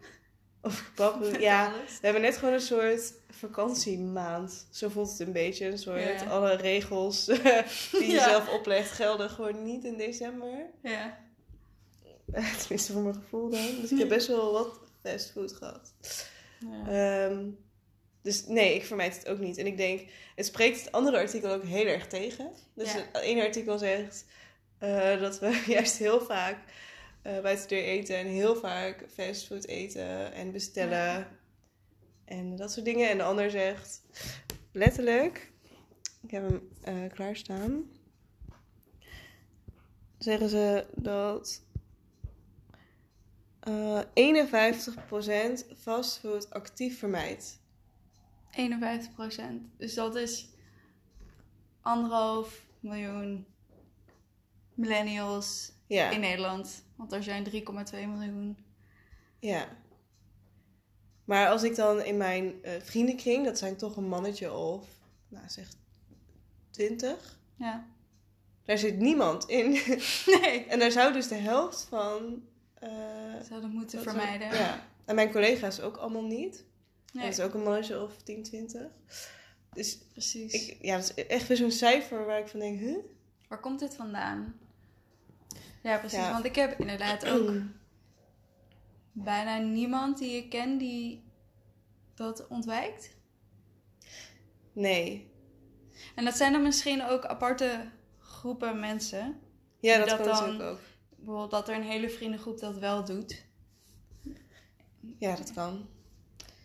Of kebab. Ja, we hebben net gewoon een soort vakantiemaand. Zo voelt het een beetje. Een soort Ja. alle regels die je Ja. zelf oplegt gelden gewoon niet in december. Ja. Tenminste voor mijn gevoel dan. Dus ik heb best wel wat fastfood gehad. ja. Ehm, dus nee, ik vermijd het ook niet. En ik denk, het spreekt het andere artikel ook heel erg tegen. Dus Ja. het ene artikel zegt eh, dat we juist heel vaak eh buiten deur eten en heel vaak fastfood eten en bestellen. Ja. En dat soort dingen. En de ander zegt letterlijk, ik heb hem eh, klaarstaan. Zeggen ze dat eh 51% fastfood actief vermijdt. 51% Dus dat is anderhalf miljoen millennials Ja, in Nederland. Want er zijn 3,2 miljoen. ja. Maar als ik dan in mijn eh, vriendenkring, dat zijn toch een mannetje of, nou zeg, 20. Ja. Daar zit niemand in. Nee. en daar zou dus de helft van... eh, Zouden moeten vermijden. ja. En mijn collega's ook allemaal niet. Nee, Dat is ook een mannetje of 10, 20. Dus precies. ik, ja, dat is echt weer zo'n cijfer waar ik van denk, huh? Waar komt dit vandaan? Ja, precies. Ja. Want ik heb inderdaad ook bijna niemand die ik ken die dat ontwijkt. Nee. En dat zijn dan misschien ook aparte groepen mensen. Ja, dat, dat kan dan- ook. Bijvoorbeeld dat er een hele vriendengroep dat wel doet. Ja, dat kan.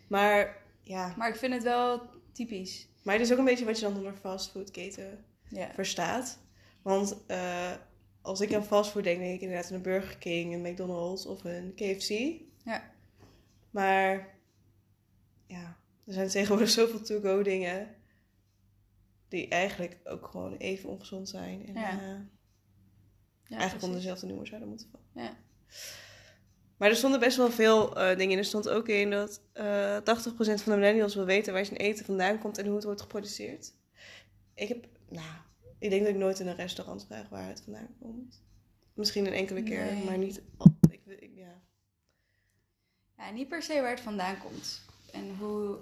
Maar ja, Maar ik vind het wel typisch. maar het is ook een beetje wat je dan onder fastfoodketen Ja. verstaat. Want eh, als ik aan fastfood denk, denk ik inderdaad aan een Burger King, een McDonald's of een KFC. Ja. Maar ja, er zijn tegenwoordig zoveel to-go dingen die eigenlijk ook gewoon even ongezond zijn. En Ja. eh, Eigenlijk onder precies. dezelfde noemer zouden moeten vallen. Ja. Maar er stonden best wel veel eh, dingen in. Er stond ook in dat eh 80% van de millennials wil weten waar zijn eten vandaan komt en hoe het wordt geproduceerd. Ik heb, nou, ik denk dat ik nooit in een restaurant vraag waar het vandaan komt. Misschien een enkele keer, Nee. maar niet ik, ik, ja. ja, niet per se waar het vandaan komt. En hoe...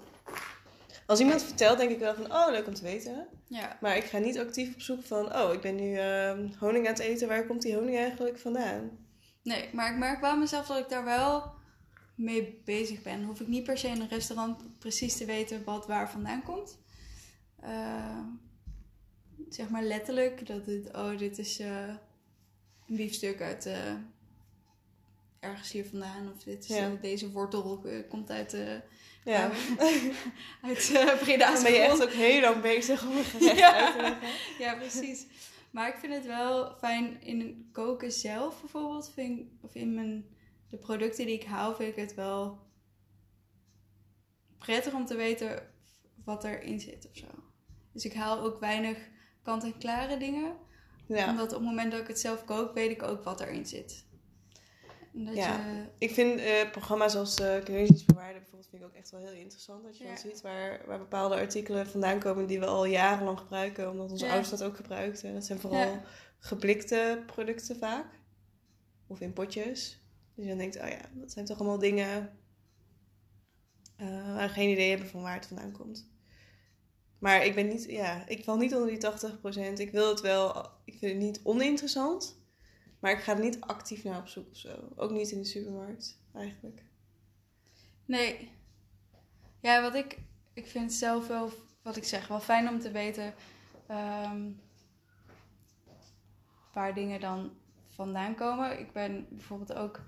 Als iemand vertelt, denk ik wel van, oh, leuk om te weten. Ja, Maar ik ga niet actief op zoek van, oh, ik ben nu ehm, honing aan het eten. Waar komt die honing eigenlijk vandaan? nee. Maar ik merk wel mezelf dat ik daar wel mee bezig ben. Hoef ik niet per se in een restaurant precies te weten wat waar vandaan komt. Eh, zeg maar letterlijk dat het... Oh, dit is eh, een biefstuk uit... eh, ergens hier vandaan. Of dit is, Ja. eh, deze wortel komt uit... eh Ja, uit uh, Breda's dan ben je echt ook heel lang bezig om een gerecht Ja. uit te leggen. Ja, precies. Maar ik vind het wel fijn in koken zelf bijvoorbeeld. Vind ik, of in mijn de producten die ik haal, vind ik het wel prettig om te weten wat erin zit of zo. Dus ik haal ook weinig kant-en-klare dingen. Ja. Omdat op het moment dat ik het zelf kook, weet ik ook wat erin zit. Dat Ja. je, Ik vind eh, programma's als eh Keuzesbewaarder bijvoorbeeld vind ik ook echt wel heel interessant. Dat je Ja. dan ziet waar, waar bepaalde artikelen vandaan komen die we al jarenlang gebruiken. Omdat onze Ja. ouders dat ook gebruikten. Dat zijn vooral Ja. geblikte producten vaak. Of in potjes. Dus je dan denkt, oh ja, dat zijn toch allemaal dingen eh, waar we geen idee hebben van waar het vandaan komt. Maar ik ben niet, ja, ik val niet onder die 80%. Ik wil het wel, ik vind het niet oninteressant. Maar ik ga er niet actief naar op zoek of zo. Ook niet in de supermarkt, eigenlijk. Nee. Ja, wat ik... Ik vind zelf wel, wat ik zeg, wel fijn om te weten... ehm, waar dingen dan vandaan komen. Ik ben bijvoorbeeld ook...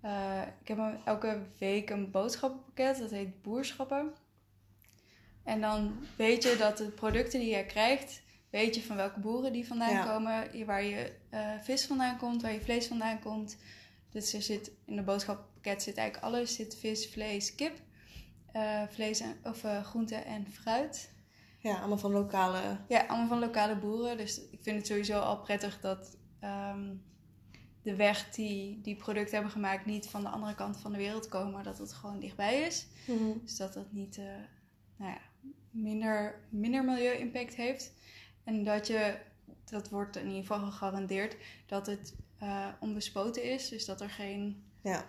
eh, ik heb elke week een boodschappenpakket. Dat heet Boerschappen. En dan weet je dat de producten die je krijgt... Weet je van welke boeren die vandaan Ja. komen. Waar je eh, vis vandaan komt. Waar je vlees vandaan komt. Dus er zit in de boodschappenpakket zit eigenlijk alles. Zit vis, vlees, kip. eh, vlees en, of groenten en fruit. Ja, allemaal van lokale... Ja, allemaal van lokale boeren. Dus ik vind het sowieso al prettig dat ehm, de weg die die producten hebben gemaakt niet van de andere kant van de wereld komen, maar dat het gewoon dichtbij is. Dus dat dat niet nou ja, minder, minder milieu-impact heeft. En dat je, dat wordt in ieder geval gegarandeerd, dat het eh, onbespoten is. Dus dat er geen Ja.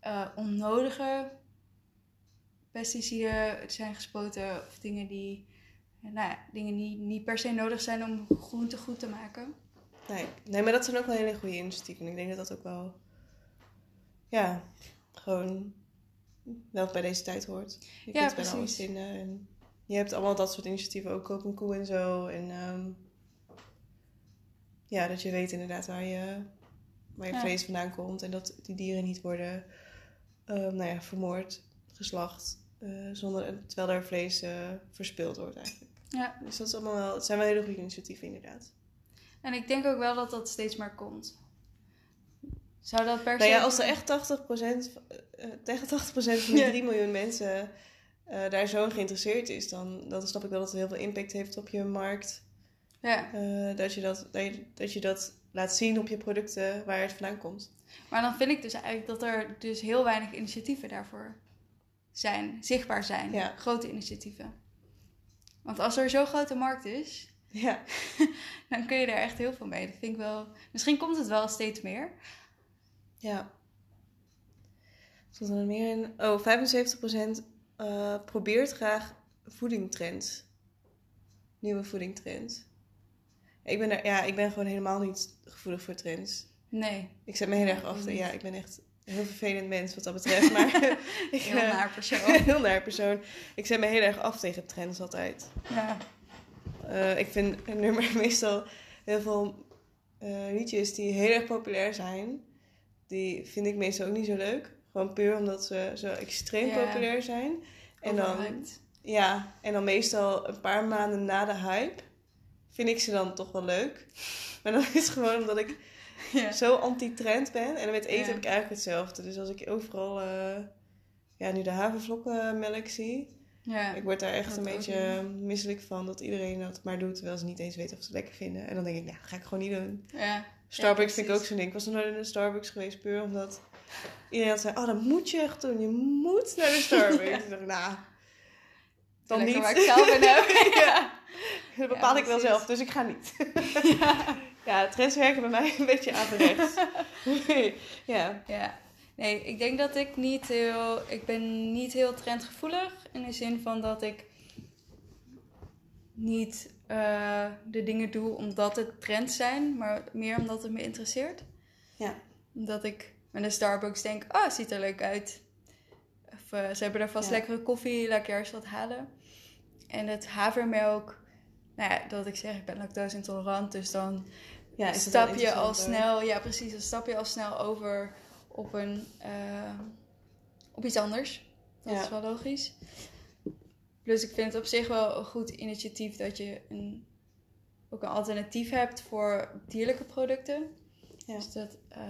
eh, onnodige pesticiden zijn gespoten of dingen die, nou ja, dingen die niet per se nodig zijn om groente goed te maken. Nee. nee, maar dat zijn ook wel hele goede initiatieven. En ik denk dat dat ook wel... Ja, gewoon wel bij deze tijd hoort. Je Ja, kunt bijna alles vinden. En je hebt allemaal dat soort initiatieven. Ook Koop een Koe en zo. En ehm, ja, dat je weet inderdaad waar je, waar je Ja. vlees vandaan komt. En dat die dieren niet worden ehm, nou ja, vermoord, geslacht. eh, zonder, terwijl er vlees eh, verspild wordt eigenlijk. Ja, Dus dat is allemaal wel, het zijn wel hele goede initiatieven inderdaad. en ik denk ook wel dat dat steeds meer komt. Zou dat per se... Nou ja, als er echt 80%, eh, tegen 80% van die Ja. 3 miljoen mensen eh, daar zo geïnteresseerd is, dan, dan snap ik wel dat het heel veel impact heeft op je markt. Ja, Eh, dat, je dat, dat, je, dat je dat laat zien op je producten waar het vandaan komt. maar dan vind ik dus eigenlijk dat er dus heel weinig initiatieven daarvoor zijn, zichtbaar zijn. Ja. Grote initiatieven. Want als er zo'n grote markt is, Ja, dan kun je daar echt heel veel mee. Dat vind ik wel... Misschien komt het wel steeds meer. ja. Stond er meer in? Oh, 75% eh, probeert graag voedingtrends. Nieuwe voedingtrends. Ik ben, er, ja, ik ben gewoon helemaal niet gevoelig voor trends. Nee, Ik zet me heel erg af. Ja, ik ben echt een heel vervelend mens wat dat betreft. Maar ik, heel eh, naar persoon. heel naar persoon. Ik zet me heel erg af tegen trends altijd. Ja. Eh, ik vind een nummer meestal heel veel eh, liedjes die heel erg populair zijn. Die vind ik meestal ook niet zo leuk. Gewoon puur omdat ze zo extreem populair zijn. En dan, ja, en dan meestal een paar maanden na de hype vind ik ze dan toch wel leuk. Maar dan is het gewoon omdat ik zo anti-trend ben. En met eten heb ik eigenlijk hetzelfde. Dus als ik overal eh, ja, nu de havervlokkenmelk zie, Ja. ik word daar echt een beetje misselijk van dat iedereen dat maar doet, terwijl ze niet eens weten of ze het lekker vinden. En dan denk ik, nou, dat ga ik gewoon niet doen. ja. Starbucks vind ik ook zo'n ding. Ik was nog nooit in de Starbucks geweest, puur omdat iedereen had zei, oh, dat moet je echt doen. Je moet naar de Starbucks. Ik dacht, nou, dan Lekker niet. waar ik zelf in heb. ja. Dat bepaal ik wel zelf, dus ik ga niet. ja, trends werken bij mij een beetje averechts. ja. Ja. Nee, ik denk dat ik niet heel... Ik ben niet heel trendgevoelig. In de zin van dat ik niet eh, de dingen doe omdat het trends zijn. Maar meer omdat het me interesseert. Ja. Omdat ik met een Starbucks denk... Oh, het ziet er leuk uit. Of eh, ze hebben daar vast Ja. lekkere koffie. Laat ik ergens wat halen. En het havermelk... Nou ja, dat ik zeg, ik ben lactose intolerant. Dus dan ja stap je al snel, ja precies, dan stap je al snel over op een eh, op iets anders. Dat Ja. is wel logisch. Plus ik vind het op zich wel een goed initiatief dat je een, ook een alternatief hebt voor dierlijke producten. Ja. Dus dat, eh,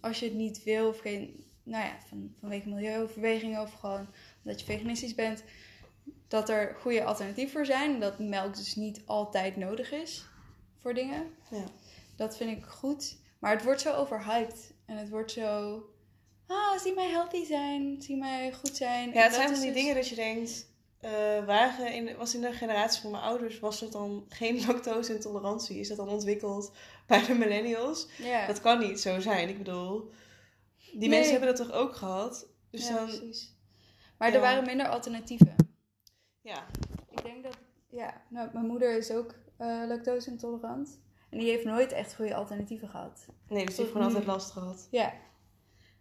als je het niet wil of geen, nou ja, van, vanwege milieuoverwegingen of gewoon omdat je veganistisch bent, dat er goede alternatieven voor zijn. Dat melk dus niet altijd nodig is voor dingen. Ja. Dat vind ik goed. Maar het wordt zo overhyped. En het wordt zo... Ah, zie mij healthy zijn. Zie mij goed zijn. Ja, het zijn van die dus- dingen dat je denkt... waren in, was in de generatie van mijn ouders... was er dan geen lactose-intolerantie? Is dat dan ontwikkeld bij de millennials? Ja, Dat kan niet zo zijn. Ik bedoel... Die Nee. mensen hebben dat toch ook gehad? Dus ja, dan... precies. Maar Ja. er waren minder alternatieven. Ja. Ik denk dat... Ja, nou, mijn moeder is ook eh lactose intolerant. En die heeft nooit echt goede alternatieven gehad. Nee, dus die heeft gewoon altijd last gehad. Ja.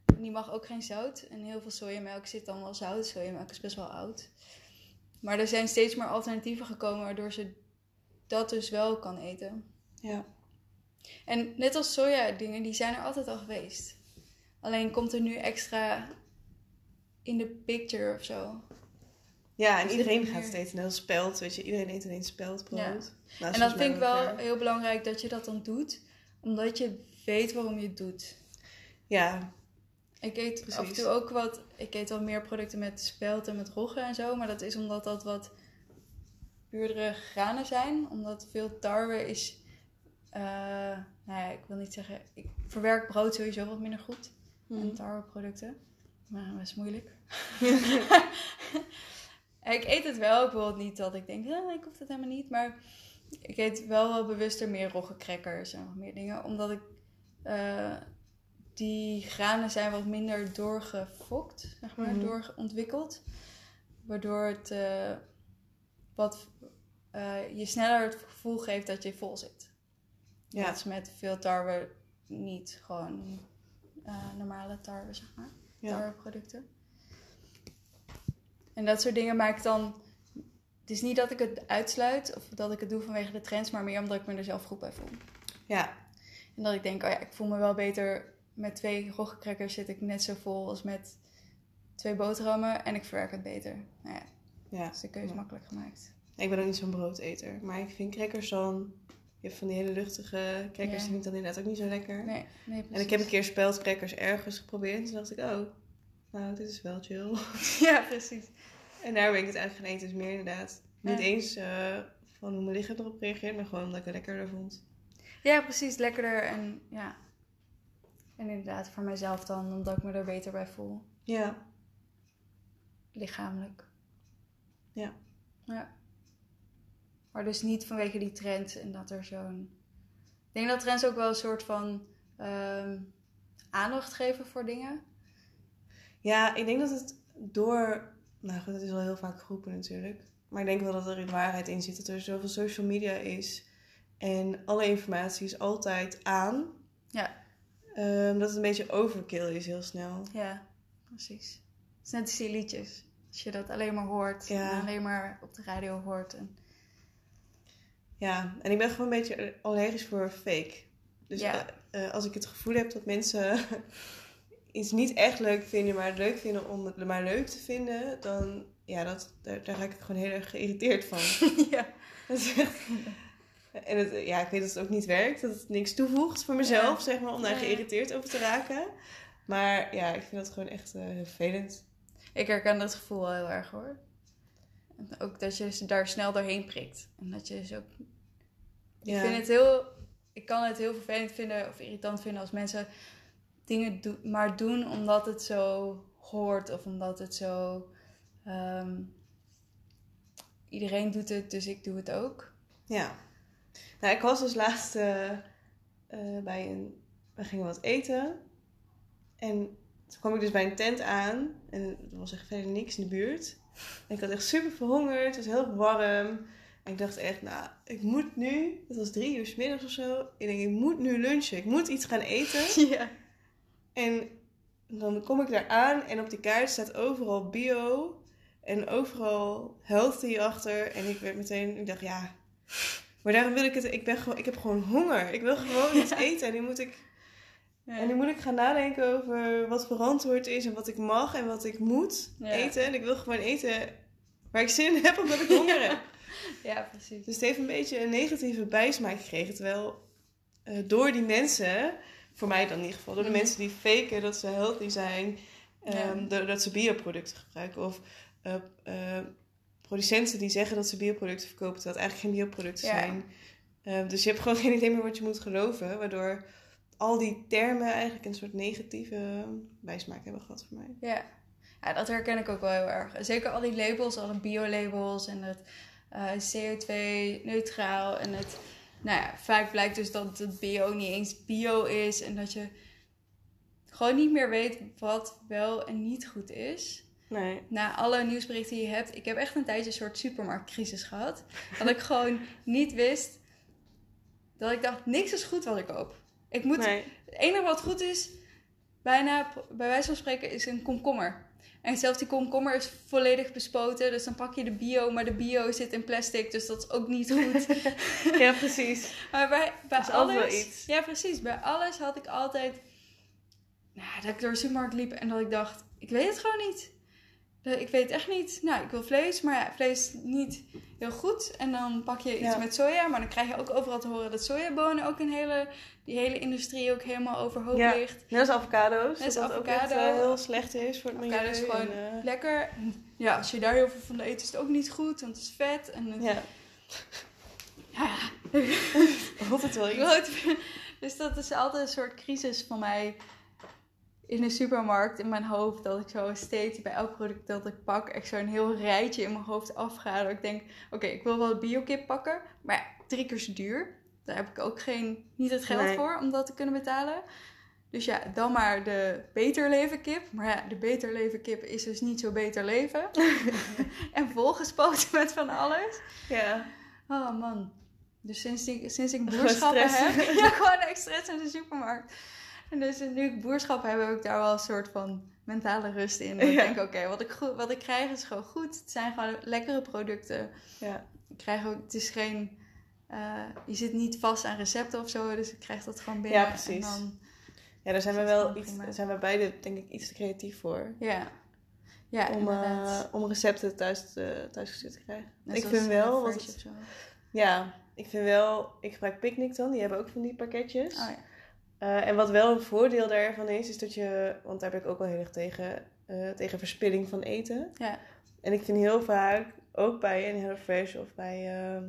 En die mag ook geen zout. En heel veel sojamelk zit dan wel zout. Sojamelk is best wel oud. Maar er zijn steeds meer alternatieven gekomen waardoor ze dat dus wel kan eten. Ja. En net als soja dingen, die zijn er altijd al geweest. Alleen komt er nu extra in de picture of zo. Ja, en iedereen gaat. Net als speld, weet je. Iedereen eet ineens speldbrood. Ja. Nou, en dat vind ik wel elkaar. heel belangrijk dat je dat dan doet. Omdat je weet waarom je het doet. Ja, Ik eet af en Precies. toe ook wat. Ik eet wel meer producten met spelt en met rogge en zo. Maar dat is omdat dat wat puurdere granen zijn. Omdat veel tarwe is. Eh, nou ja, ik wil niet zeggen. Ik verwerk brood sowieso wat minder goed. Mhm. En tarweproducten. Maar dat is moeilijk. ik eet het wel. Ik wil het niet dat ik denk, "Ah, ik hoef het helemaal niet. Maar ik eet wel wel bewuster meer roggecrackers en nog meer dingen. Omdat ik... eh, die granen zijn wat minder doorgefokt, zeg maar, Mhm. doorontwikkeld. Waardoor het eh, wat, je sneller het gevoel geeft dat je vol zit. Ja. Dat is met veel tarwe niet gewoon eh, normale tarwe, zeg maar. Ja. Tarweproducten. En dat soort dingen maakt dan... Het is niet dat ik het uitsluit of dat ik het doe vanwege de trends, maar meer omdat ik me er zelf goed bij voel. Ja. En dat ik denk, oh ja, ik voel me wel beter met twee roggecrackers zit ik net zo vol als met twee boterhammen en ik verwerk het beter. Nou ja, ja. is de keuze Ja. makkelijk gemaakt. Ik ben ook niet zo'n broodeter. Maar ik vind crackers dan... Je hebt van die hele luchtige crackers, die vind ik dan inderdaad ook niet zo lekker. Nee, nee, en ik heb een keer speldcrackers ergens geprobeerd. En toen dacht ik, oh, nou, dit is wel chill. Ja, precies. En daar ben ik het eigenlijk gaan eten. Dus meer inderdaad niet eens eh, van hoe mijn lichaam erop reageert. Maar gewoon omdat ik het lekkerder vond. Ja, precies. Lekkerder en ja. En inderdaad, voor mijzelf dan, omdat ik me er beter bij voel. Ja. Lichamelijk. Ja. Ja. Maar dus niet vanwege die trend en dat er zo'n... Ik denk dat trends ook wel een soort van ehm, aandacht geven voor dingen. Ja, ik denk dat het door... Nou goed, dat is wel heel vaak geroepen natuurlijk. Maar ik denk wel dat er in waarheid in zit. Dat er zoveel social media is. En alle informatie is altijd aan. Ja. Ehm, dat het een beetje overkill is heel snel. Ja, precies. Het is net als die liedjes. Als je dat alleen maar hoort Ja. en alleen maar op de radio hoort. En... Ja, en ik ben gewoon een beetje allergisch voor fake. Dus Ja. eh, eh, als ik het gevoel heb dat mensen iets niet echt leuk vinden, maar het leuk vinden om het maar leuk te vinden, dan ja, dat, daar, daar raak ik gewoon heel erg geïrriteerd van. ja. Dat is echt- En het, ja, ik weet dat het ook niet werkt, dat het niks toevoegt voor mezelf, Ja. zeg maar, om daar geïrriteerd over te raken. Maar ja, ik vind dat gewoon echt eh, vervelend. Ik herken dat gevoel wel heel erg hoor. En ook dat je ze daar snel doorheen prikt. En dat je dus ook... Ja. Ik vind het heel... Ik kan het heel vervelend vinden of irritant vinden als mensen dingen do- maar doen omdat het zo hoort. Of omdat het zo... ehm, iedereen doet het, dus ik doe het ook. Ja. Nou, ik was dus laatst eh, eh, bij een... We gingen wat eten. En toen kwam ik dus bij een tent aan. En er was echt verder niks in de buurt. En ik had echt super verhongerd. Het was heel warm. En ik dacht echt, nou, ik moet nu... Het was drie uur 's middags of zo. Ik denk, ik moet nu lunchen. Ik moet iets gaan eten. Ja. En dan kom ik daar aan en op die kaart staat overal bio en overal healthy achter. En ik werd meteen, ik dacht ja, maar daarom wil ik het, ik, ben gewoon, ik heb gewoon honger. Ik wil gewoon iets eten en nu moet ik, en nu moet ik gaan nadenken over wat verantwoord is en wat ik mag en wat ik moet Ja. eten. En ik wil gewoon eten waar ik zin in heb omdat ik honger heb. ja, precies. Dus het heeft een beetje een negatieve bijsmaak gekregen. Terwijl eh, door die mensen Voor mij dan in ieder geval. Door de Mhm. mensen die faken dat ze healthy zijn. Ehm, doordat ze bioproducten gebruiken. Of eh, eh, producenten die zeggen dat ze bioproducten verkopen, terwijl het eigenlijk geen bioproducten zijn. Ehm, dus je hebt gewoon geen idee meer wat je moet geloven. Waardoor al die termen eigenlijk een soort negatieve bijsmaak hebben gehad voor mij. Ja. ja, dat herken ik ook wel heel erg. Zeker al die labels, alle bio-labels en het eh, CO2-neutraal. En het, nou ja, vaak blijkt dus dat het bio niet eens bio is. En dat je gewoon niet meer weet wat wel en niet goed is. Nee. Na alle nieuwsberichten die je hebt. Ik heb echt een tijdje een soort supermarktcrisis gehad. Dat ik gewoon niet wist. Dat ik dacht, niks is goed wat ik koop. Ik moet nee. het enige wat goed is, bijna bij wijze van spreken, is een komkommer. En zelfs die komkommer is volledig bespoten. Dus dan pak je de bio, maar de bio zit in plastic. Dus dat is ook niet goed. Ja, precies. maar bij, bij is alles... wel iets. Ja, precies. Bij alles had ik altijd... Nou, dat ik door de supermarkt liep en dat ik dacht... Ik weet het gewoon niet. Dat- Ik weet het echt niet. Nou, ik wil vlees, maar ja, vlees niet heel goed. En dan pak je iets Ja. met soja. Maar dan krijg je ook overal te horen dat sojabonen ook een hele... Die hele industrie ook helemaal overhoop Ja. ligt. Net als avocado's. Net als dat ook echt avocado. eh, heel slecht is voor het milieu. Avocado is gewoon en, eh, lekker. Ja, als je daar heel veel van eet, is het ook niet goed, want het is vet. En het- ja, ja. altijd wel iets. Dus dat is altijd een soort crisis van mij in de supermarkt in mijn hoofd. Dat ik zo steeds bij elk product dat ik pak, echt zo'n heel rijtje in mijn hoofd afga. Dat ik denk, oké, ik wil wel biokip pakken, maar ja, drie keer zo duur. Daar heb ik ook geen, niet het geld Nee. voor om dat te kunnen betalen. Dus ja, dan maar de beter leven kip. Maar ja, de beter leven kip is dus niet zo beter leven. en volgespoten met van alles. Ja. Oh man. Dus sinds ik, sinds ik stress. heb. ja, gewoon stress in de supermarkt. En dus nu ik boodschappen heb, heb ik daar wel een soort van mentale rust in. Dat Ja. Ik denk, oké, wat, ik wat ik krijg is gewoon goed. Het zijn gewoon lekkere producten. Ja. Ik krijg ook, het is geen, eh, je zit niet vast aan recepten of zo. Dus ik krijg dat gewoon binnen. Ja, precies. En dan, ja, daar zijn we wel iets, daar zijn we beide denk ik iets te creatief voor. ja. Ja, om, eh, om recepten thuis, te, thuis gestuurd te krijgen. Net ik vind wel, wat ja, ik vind wel, ik gebruik Picnic dan, die hebben ook van die pakketjes. Oh ja. Eh, en wat wel een voordeel daarvan is, is dat je, want daar ben ik ook wel heel erg tegen, eh, tegen verspilling van eten. Ja. En ik vind heel vaak, ook bij een HelloFresh of bij, ehm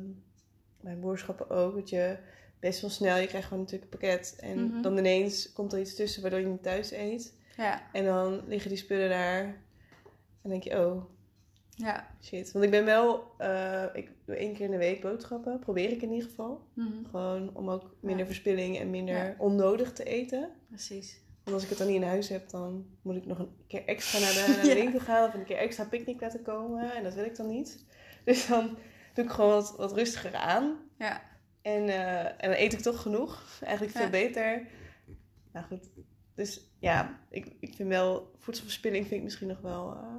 bij boodschappen ook, dat je best wel snel, je krijgt gewoon natuurlijk een pakket. En Mhm. dan ineens komt er iets tussen waardoor je niet thuis eet. Ja. En dan liggen die spullen daar. En denk je, oh, Ja. shit. Want ik ben wel, eh, ik doe één keer in de week boodschappen. Probeer ik in ieder geval. Mhm. Gewoon om ook minder Ja. verspilling en minder Ja. onnodig te eten. Precies. Want als ik het dan niet in huis heb, dan moet ik nog een keer extra naar de, Ja. winkel gaan. Of een keer extra picknick laten komen. En dat wil ik dan niet. Dus dan doe ik gewoon wat, wat rustiger aan. Ja. En, eh, en dan eet ik toch genoeg. Eigenlijk veel beter. Nou goed. Dus ja, ik, ik vind wel... Voedselverspilling vind ik misschien nog wel eh,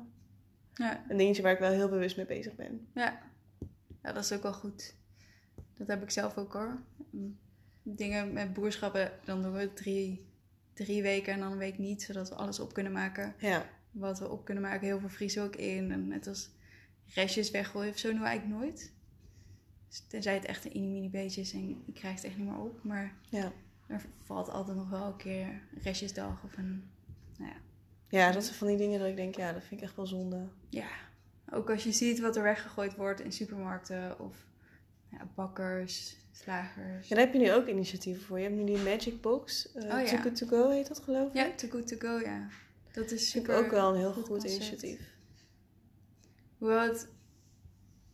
Ja. een dingetje waar ik wel heel bewust mee bezig ben. Ja. ja, dat is ook wel goed. Dat heb ik zelf ook hoor. Dingen met boerschappen, dan doen we drie, drie weken en dan een week niet, zodat we alles op kunnen maken. Ja. Wat we op kunnen maken, heel veel vriezen ook in. En net als restjes weggooien of zo, doen we eigenlijk nooit. Dus tenzij het echt een mini beetje is en ik krijg het echt niet meer op. Maar Ja. er valt altijd nog wel een keer een restjesdag of een... Nou ja, Ja, dat zijn van die dingen dat ik denk, ja, dat vind ik echt wel zonde. Ja, ook als je ziet wat er weggegooid wordt in supermarkten of ja, bakkers, slagers. Ja, daar heb je nu ook initiatieven voor. Je hebt nu die Magic Box. eh Oh, ja. Too Good To Go heet dat geloof ik. Ja, Too Good To Go, ja. Dat is vind ik super ook wel een heel goed initiatief. Hoewel het...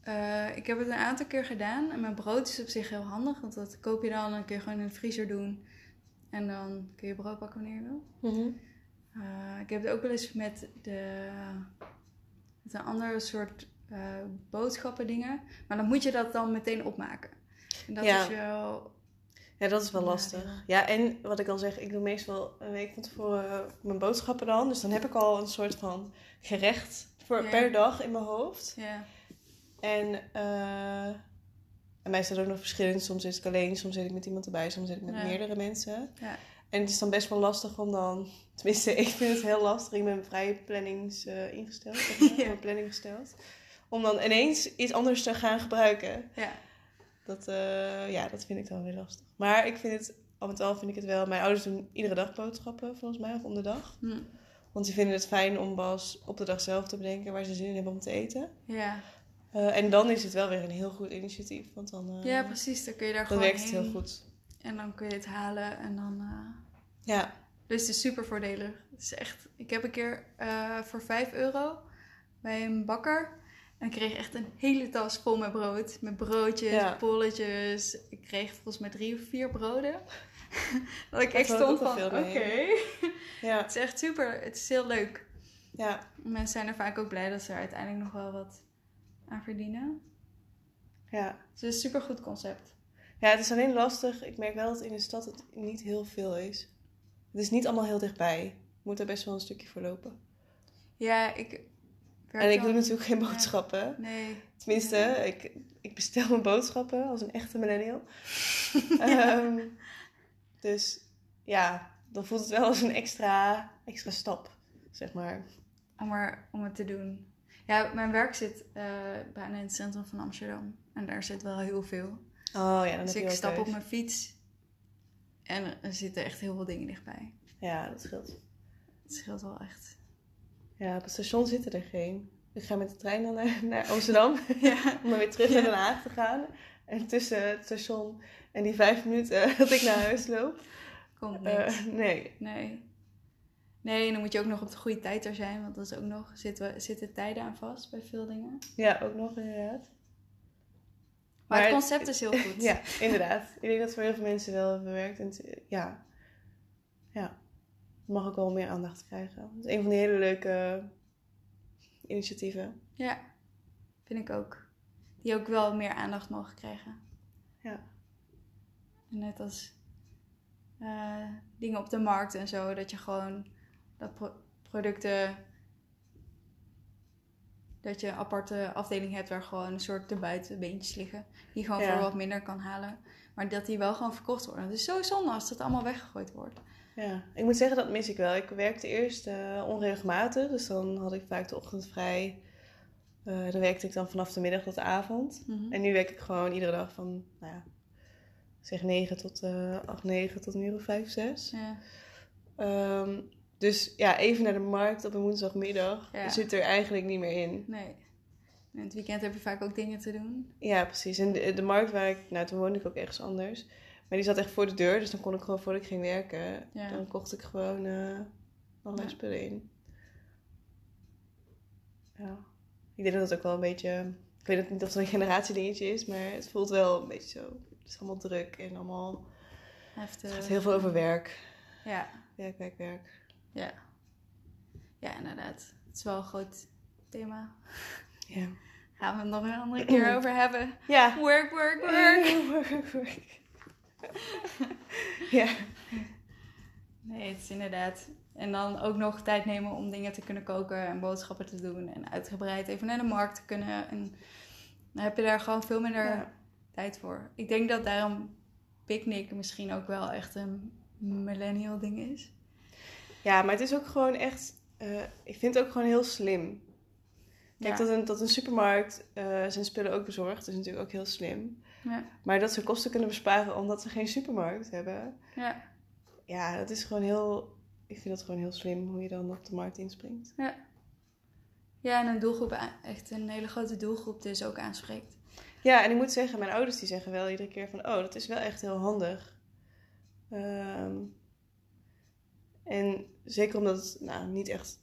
eh, ik heb het een aantal keer gedaan en mijn brood is op zich heel handig, want dat koop je dan en dan kun je gewoon in de vriezer doen. En dan kun je brood pakken wanneer je wil. Mhm. Eh, ik heb het ook wel eens met, de, met een andere soort eh, boodschappen dingen. Maar dan moet je dat dan meteen opmaken. En dat Ja. is wel... Ja, dat is wel lastig. ja. Ja, en wat ik al zeg, ik doe meestal een week van tevoren mijn boodschappen dan. Dus dan heb ik al een soort van gerecht voor, per dag in mijn hoofd. Ja, En, eh en mij is dat ook nog verschillend. Soms zit ik alleen, soms zit ik met iemand erbij, soms zit ik met Ja. meerdere mensen. ja, En het is dan best wel lastig om dan... Tenminste, ik vind het heel lastig. Ik ben vrij plannings eh, ingesteld. Zeg maar, mijn planning gesteld. Om dan ineens iets anders te gaan gebruiken. ja. Dat, eh, ja, dat vind ik dan weer lastig. Maar ik vind het al met al vind ik het wel... Mijn ouders doen iedere dag boodschappen, volgens mij, of om de dag. Hm. Want ze vinden het fijn om pas op de dag zelf te bedenken waar ze zin in hebben om te eten. Ja. Eh, en dan is het wel weer een heel goed initiatief. Want dan, eh, ja, precies. Dan kun je daar dan gewoon werkt het heel goed. En dan kun je het halen en dan... eh, Ja, Dus het is super voordelig. Het is echt... Ik heb een keer eh, voor 5 euro bij een bakker... En ik kreeg echt een hele tas vol met brood. Met broodjes, Ja. bolletjes. Ik kreeg volgens mij drie of vier broden. dat ik echt stond van, oké. ja, Het is echt super. Het is heel leuk. ja, Mensen zijn er vaak ook blij dat ze er uiteindelijk nog wel wat aan verdienen. ja. Het is een super goed concept. Ja, het is alleen lastig. Ik merk wel dat in de stad het niet heel veel is. Het is niet allemaal heel dichtbij. Je moet er best wel een stukje voor lopen. Ja, ik... En ik doe natuurlijk geen Ja. boodschappen. Nee. Tenminste, ik, ik bestel mijn boodschappen als een echte millennial. Ehm, dus ja, dan voelt het wel als een extra, extra stap, zeg maar. om, er, om het te doen. Ja, mijn werk zit eh, bijna in het centrum van Amsterdam. En daar zit wel heel veel. Oh ja, dan Dus heb ik stap op mijn fiets. En er zitten echt heel veel dingen dichtbij. Ja, dat scheelt. Het scheelt wel echt. Ja, op het station zitten er geen. Ik ga met de trein dan naar, naar Amsterdam Ja. om dan weer terug naar Den Haag te gaan. En tussen het station en die vijf minuten dat ik naar huis loop. Komt eh, niks. nee. Nee. Nee, en dan moet je ook nog op de goede tijd er zijn. Want dat is ook nog... Zitten, zitten tijden aan vast bij veel dingen. Ja, ook nog inderdaad. Maar, het concept is heel goed. Ja, inderdaad. Ik denk dat het voor heel veel mensen wel bewerkt. En ja. ja, het mag ook wel meer aandacht krijgen. Het is een van die hele leuke initiatieven. Ja, vind ik ook. Die ook wel meer aandacht mogen krijgen. Ja. En net als eh, dingen op de markt en zo, dat je gewoon dat pro- producten. Dat je een aparte afdeling hebt waar gewoon een soort erbuiten beentjes liggen. Die gewoon Ja. voor wat minder kan halen. Maar dat die wel gewoon verkocht worden. Het is zo zonde als dat allemaal weggegooid wordt. Ja, ik moet zeggen dat mis ik wel. Ik werkte eerst eh, onregelmatig, dus dan had ik vaak de ochtend vrij. Eh, dan werkte ik dan vanaf de middag tot de avond. Mhm. En nu werk ik gewoon iedere dag van, nou ja, zeg 9 tot eh 8, 9 tot een uur of 5, 6. Ja. Ehm, dus ja, even naar de markt op een woensdagmiddag Ja. zit er eigenlijk niet meer in. Nee. In het weekend heb je vaak ook dingen te doen. Ja, precies. En de, de markt waar ik, nou toen woonde ik ook ergens anders. Maar die zat echt voor de deur, dus dan kon ik gewoon voordat ik ging werken, Ja. dan kocht ik gewoon eh allerlei Ja. spullen in. Ja. Ik denk dat het ook wel een beetje, ik weet niet of het een generatiedingetje is, maar het voelt wel een beetje zo. Het is allemaal druk en allemaal, Heeft, het gaat heel veel over werk. Ja. Werk, werk, werk. Ja. Ja, inderdaad. Het is wel een groot thema. Ja. Gaan we het nog een andere keer over hebben. Ja. Work, work, work. work, work. ja. Nee, het is inderdaad. En dan ook nog tijd nemen om dingen te kunnen koken en boodschappen te doen. En uitgebreid even naar de markt te kunnen. En dan heb je daar gewoon veel minder Ja. tijd voor. Ik denk dat daarom picknick misschien ook wel echt een millennial ding is. Ja, maar het is ook gewoon echt. eh, ik vind het ook gewoon heel slim. Kijk, Ja. dat, een, dat een supermarkt eh, zijn spullen ook bezorgt, is natuurlijk ook heel slim. Ja. Maar dat ze kosten kunnen besparen omdat ze geen supermarkt hebben. Ja. Ja, dat is gewoon heel. Ik vind dat gewoon heel slim hoe je dan op de markt inspringt. Ja, en een doelgroep, echt een hele grote doelgroep dus ook aanspreekt. Ja, en ik moet zeggen, mijn ouders die zeggen wel iedere keer van... Oh, dat is wel echt heel handig. Ehm, en zeker omdat het nou, niet echt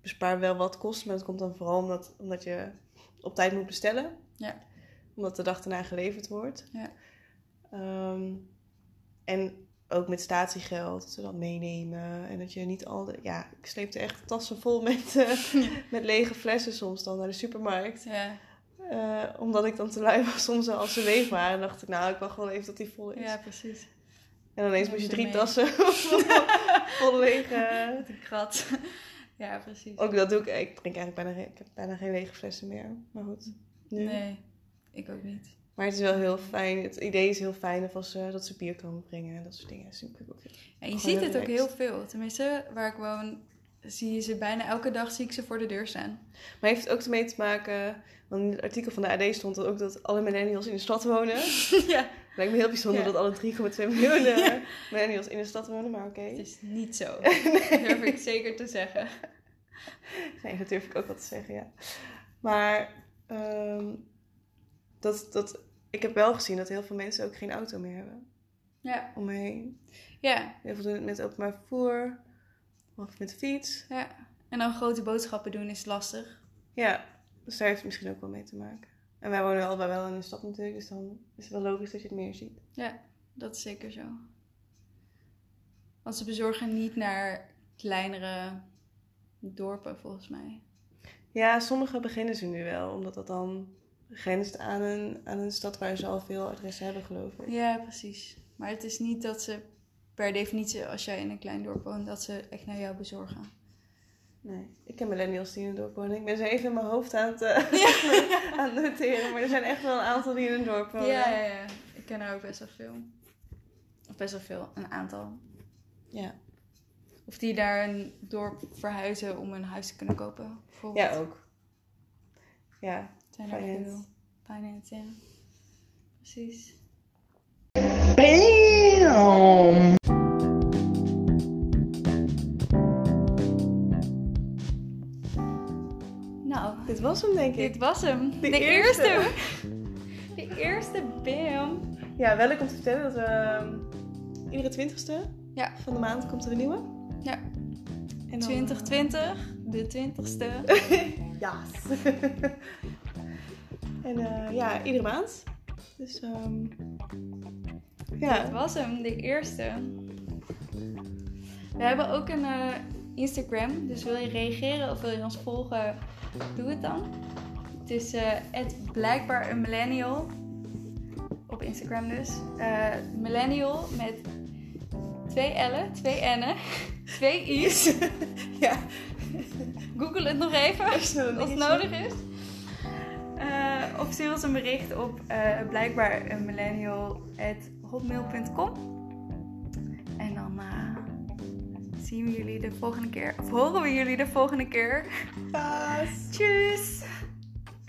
bespaar wel wat kost. Maar het komt dan vooral omdat, omdat je op tijd moet bestellen. Ja. Omdat de dag daarna geleverd wordt. Ja. Ehm, en ook met statiegeld, dat ze dat meenemen. En dat je niet al de... Ja, ik sleepte echt tassen vol met, eh, met lege flessen soms dan naar de supermarkt. Ja, Eh, omdat ik dan te lui was om ze als ze leeg waren. dacht ik, nou, ik wacht wel even tot die vol is. ja precies. En dan ineens moest je drie mee. tassen vol, vol lege... Met een krat. ja, precies. Ook dat doe ik. Ik drink eigenlijk bijna, geen- ik heb bijna geen lege flessen meer. Maar goed. nu. Nee, ik ook niet. Maar het is wel heel fijn. Het idee is heel fijn of als dat ze bier komen brengen en dat soort dingen. Dat ook En je ziet het ook heel veel. Tenminste, waar ik woon, zie je ze bijna elke dag zie ik ze voor de deur staan. Maar heeft het ook ermee te maken... Want in het artikel van de AD stond er ook dat alle millennials in de stad wonen. ja. Lijkt me heel bijzonder Ja. dat alle 3,2 miljoen eh, millennials in de stad wonen, maar oké. Het is niet zo. Dat durf ik zeker te zeggen. Nee, dat durf ik ook wel te zeggen, ja. Maar ehm, dat, dat, ik heb wel gezien dat heel veel mensen ook geen auto meer hebben Ja, om me heen. ja, Heel veel doen het met openbaar vervoer of met de fiets. ja. En dan grote boodschappen doen is lastig. Ja, dus daar heeft het misschien ook wel mee te maken. En wij wonen allebei wel in de stad natuurlijk, dus dan is het wel logisch dat je het meer ziet. Ja, dat is zeker zo. Want ze bezorgen niet naar kleinere dorpen, volgens mij. Ja, sommige beginnen ze nu wel, omdat dat dan grenst aan een, aan een stad waar ze al veel adressen hebben, geloof ik. Ja, precies. Maar het is niet dat ze per definitie, als jij in een klein dorp woont, dat ze echt naar jou bezorgen. Nee, ik ken millennials die in een dorp wonen. Ik ben ze even in mijn hoofd aan het, eh, aan het noteren, maar er zijn echt wel een aantal die in een dorp wonen. Ja, ja, ja. Ik ken er ook best wel veel. Of best wel veel, een aantal. ja. Of die daar een dorp verhuizen om een huis te kunnen kopen. Bijvoorbeeld. Ja, ook. Ja, Zijn er veel. Finance, ja. Precies. Bam! Dit was hem denk ik. dit was hem. De De, eerste. eerste. De eerste BAM. Ja, wel leuk om te vertellen dat we ehm, iedere twintigste Ja. van de maand komt er een nieuwe. Ja. En dan, 2020, de twintigste. Ja. en eh, ja, iedere maand. Dus Dit ja. was hem, de eerste. We hebben ook een eh, Instagram, dus wil je reageren of wil je ons volgen, doe het dan. Het is eh blijkbaar een millennial. Op Instagram dus. Eh, millennial met twee L'en, twee N'en, twee I's. ja. Google het nog even als het nodig is. Eh, of stuur ons een bericht op eh, blijkbaar een millennial hotmail.com. zien we jullie de volgende keer. Of horen we jullie de volgende keer. Paas. Tjus!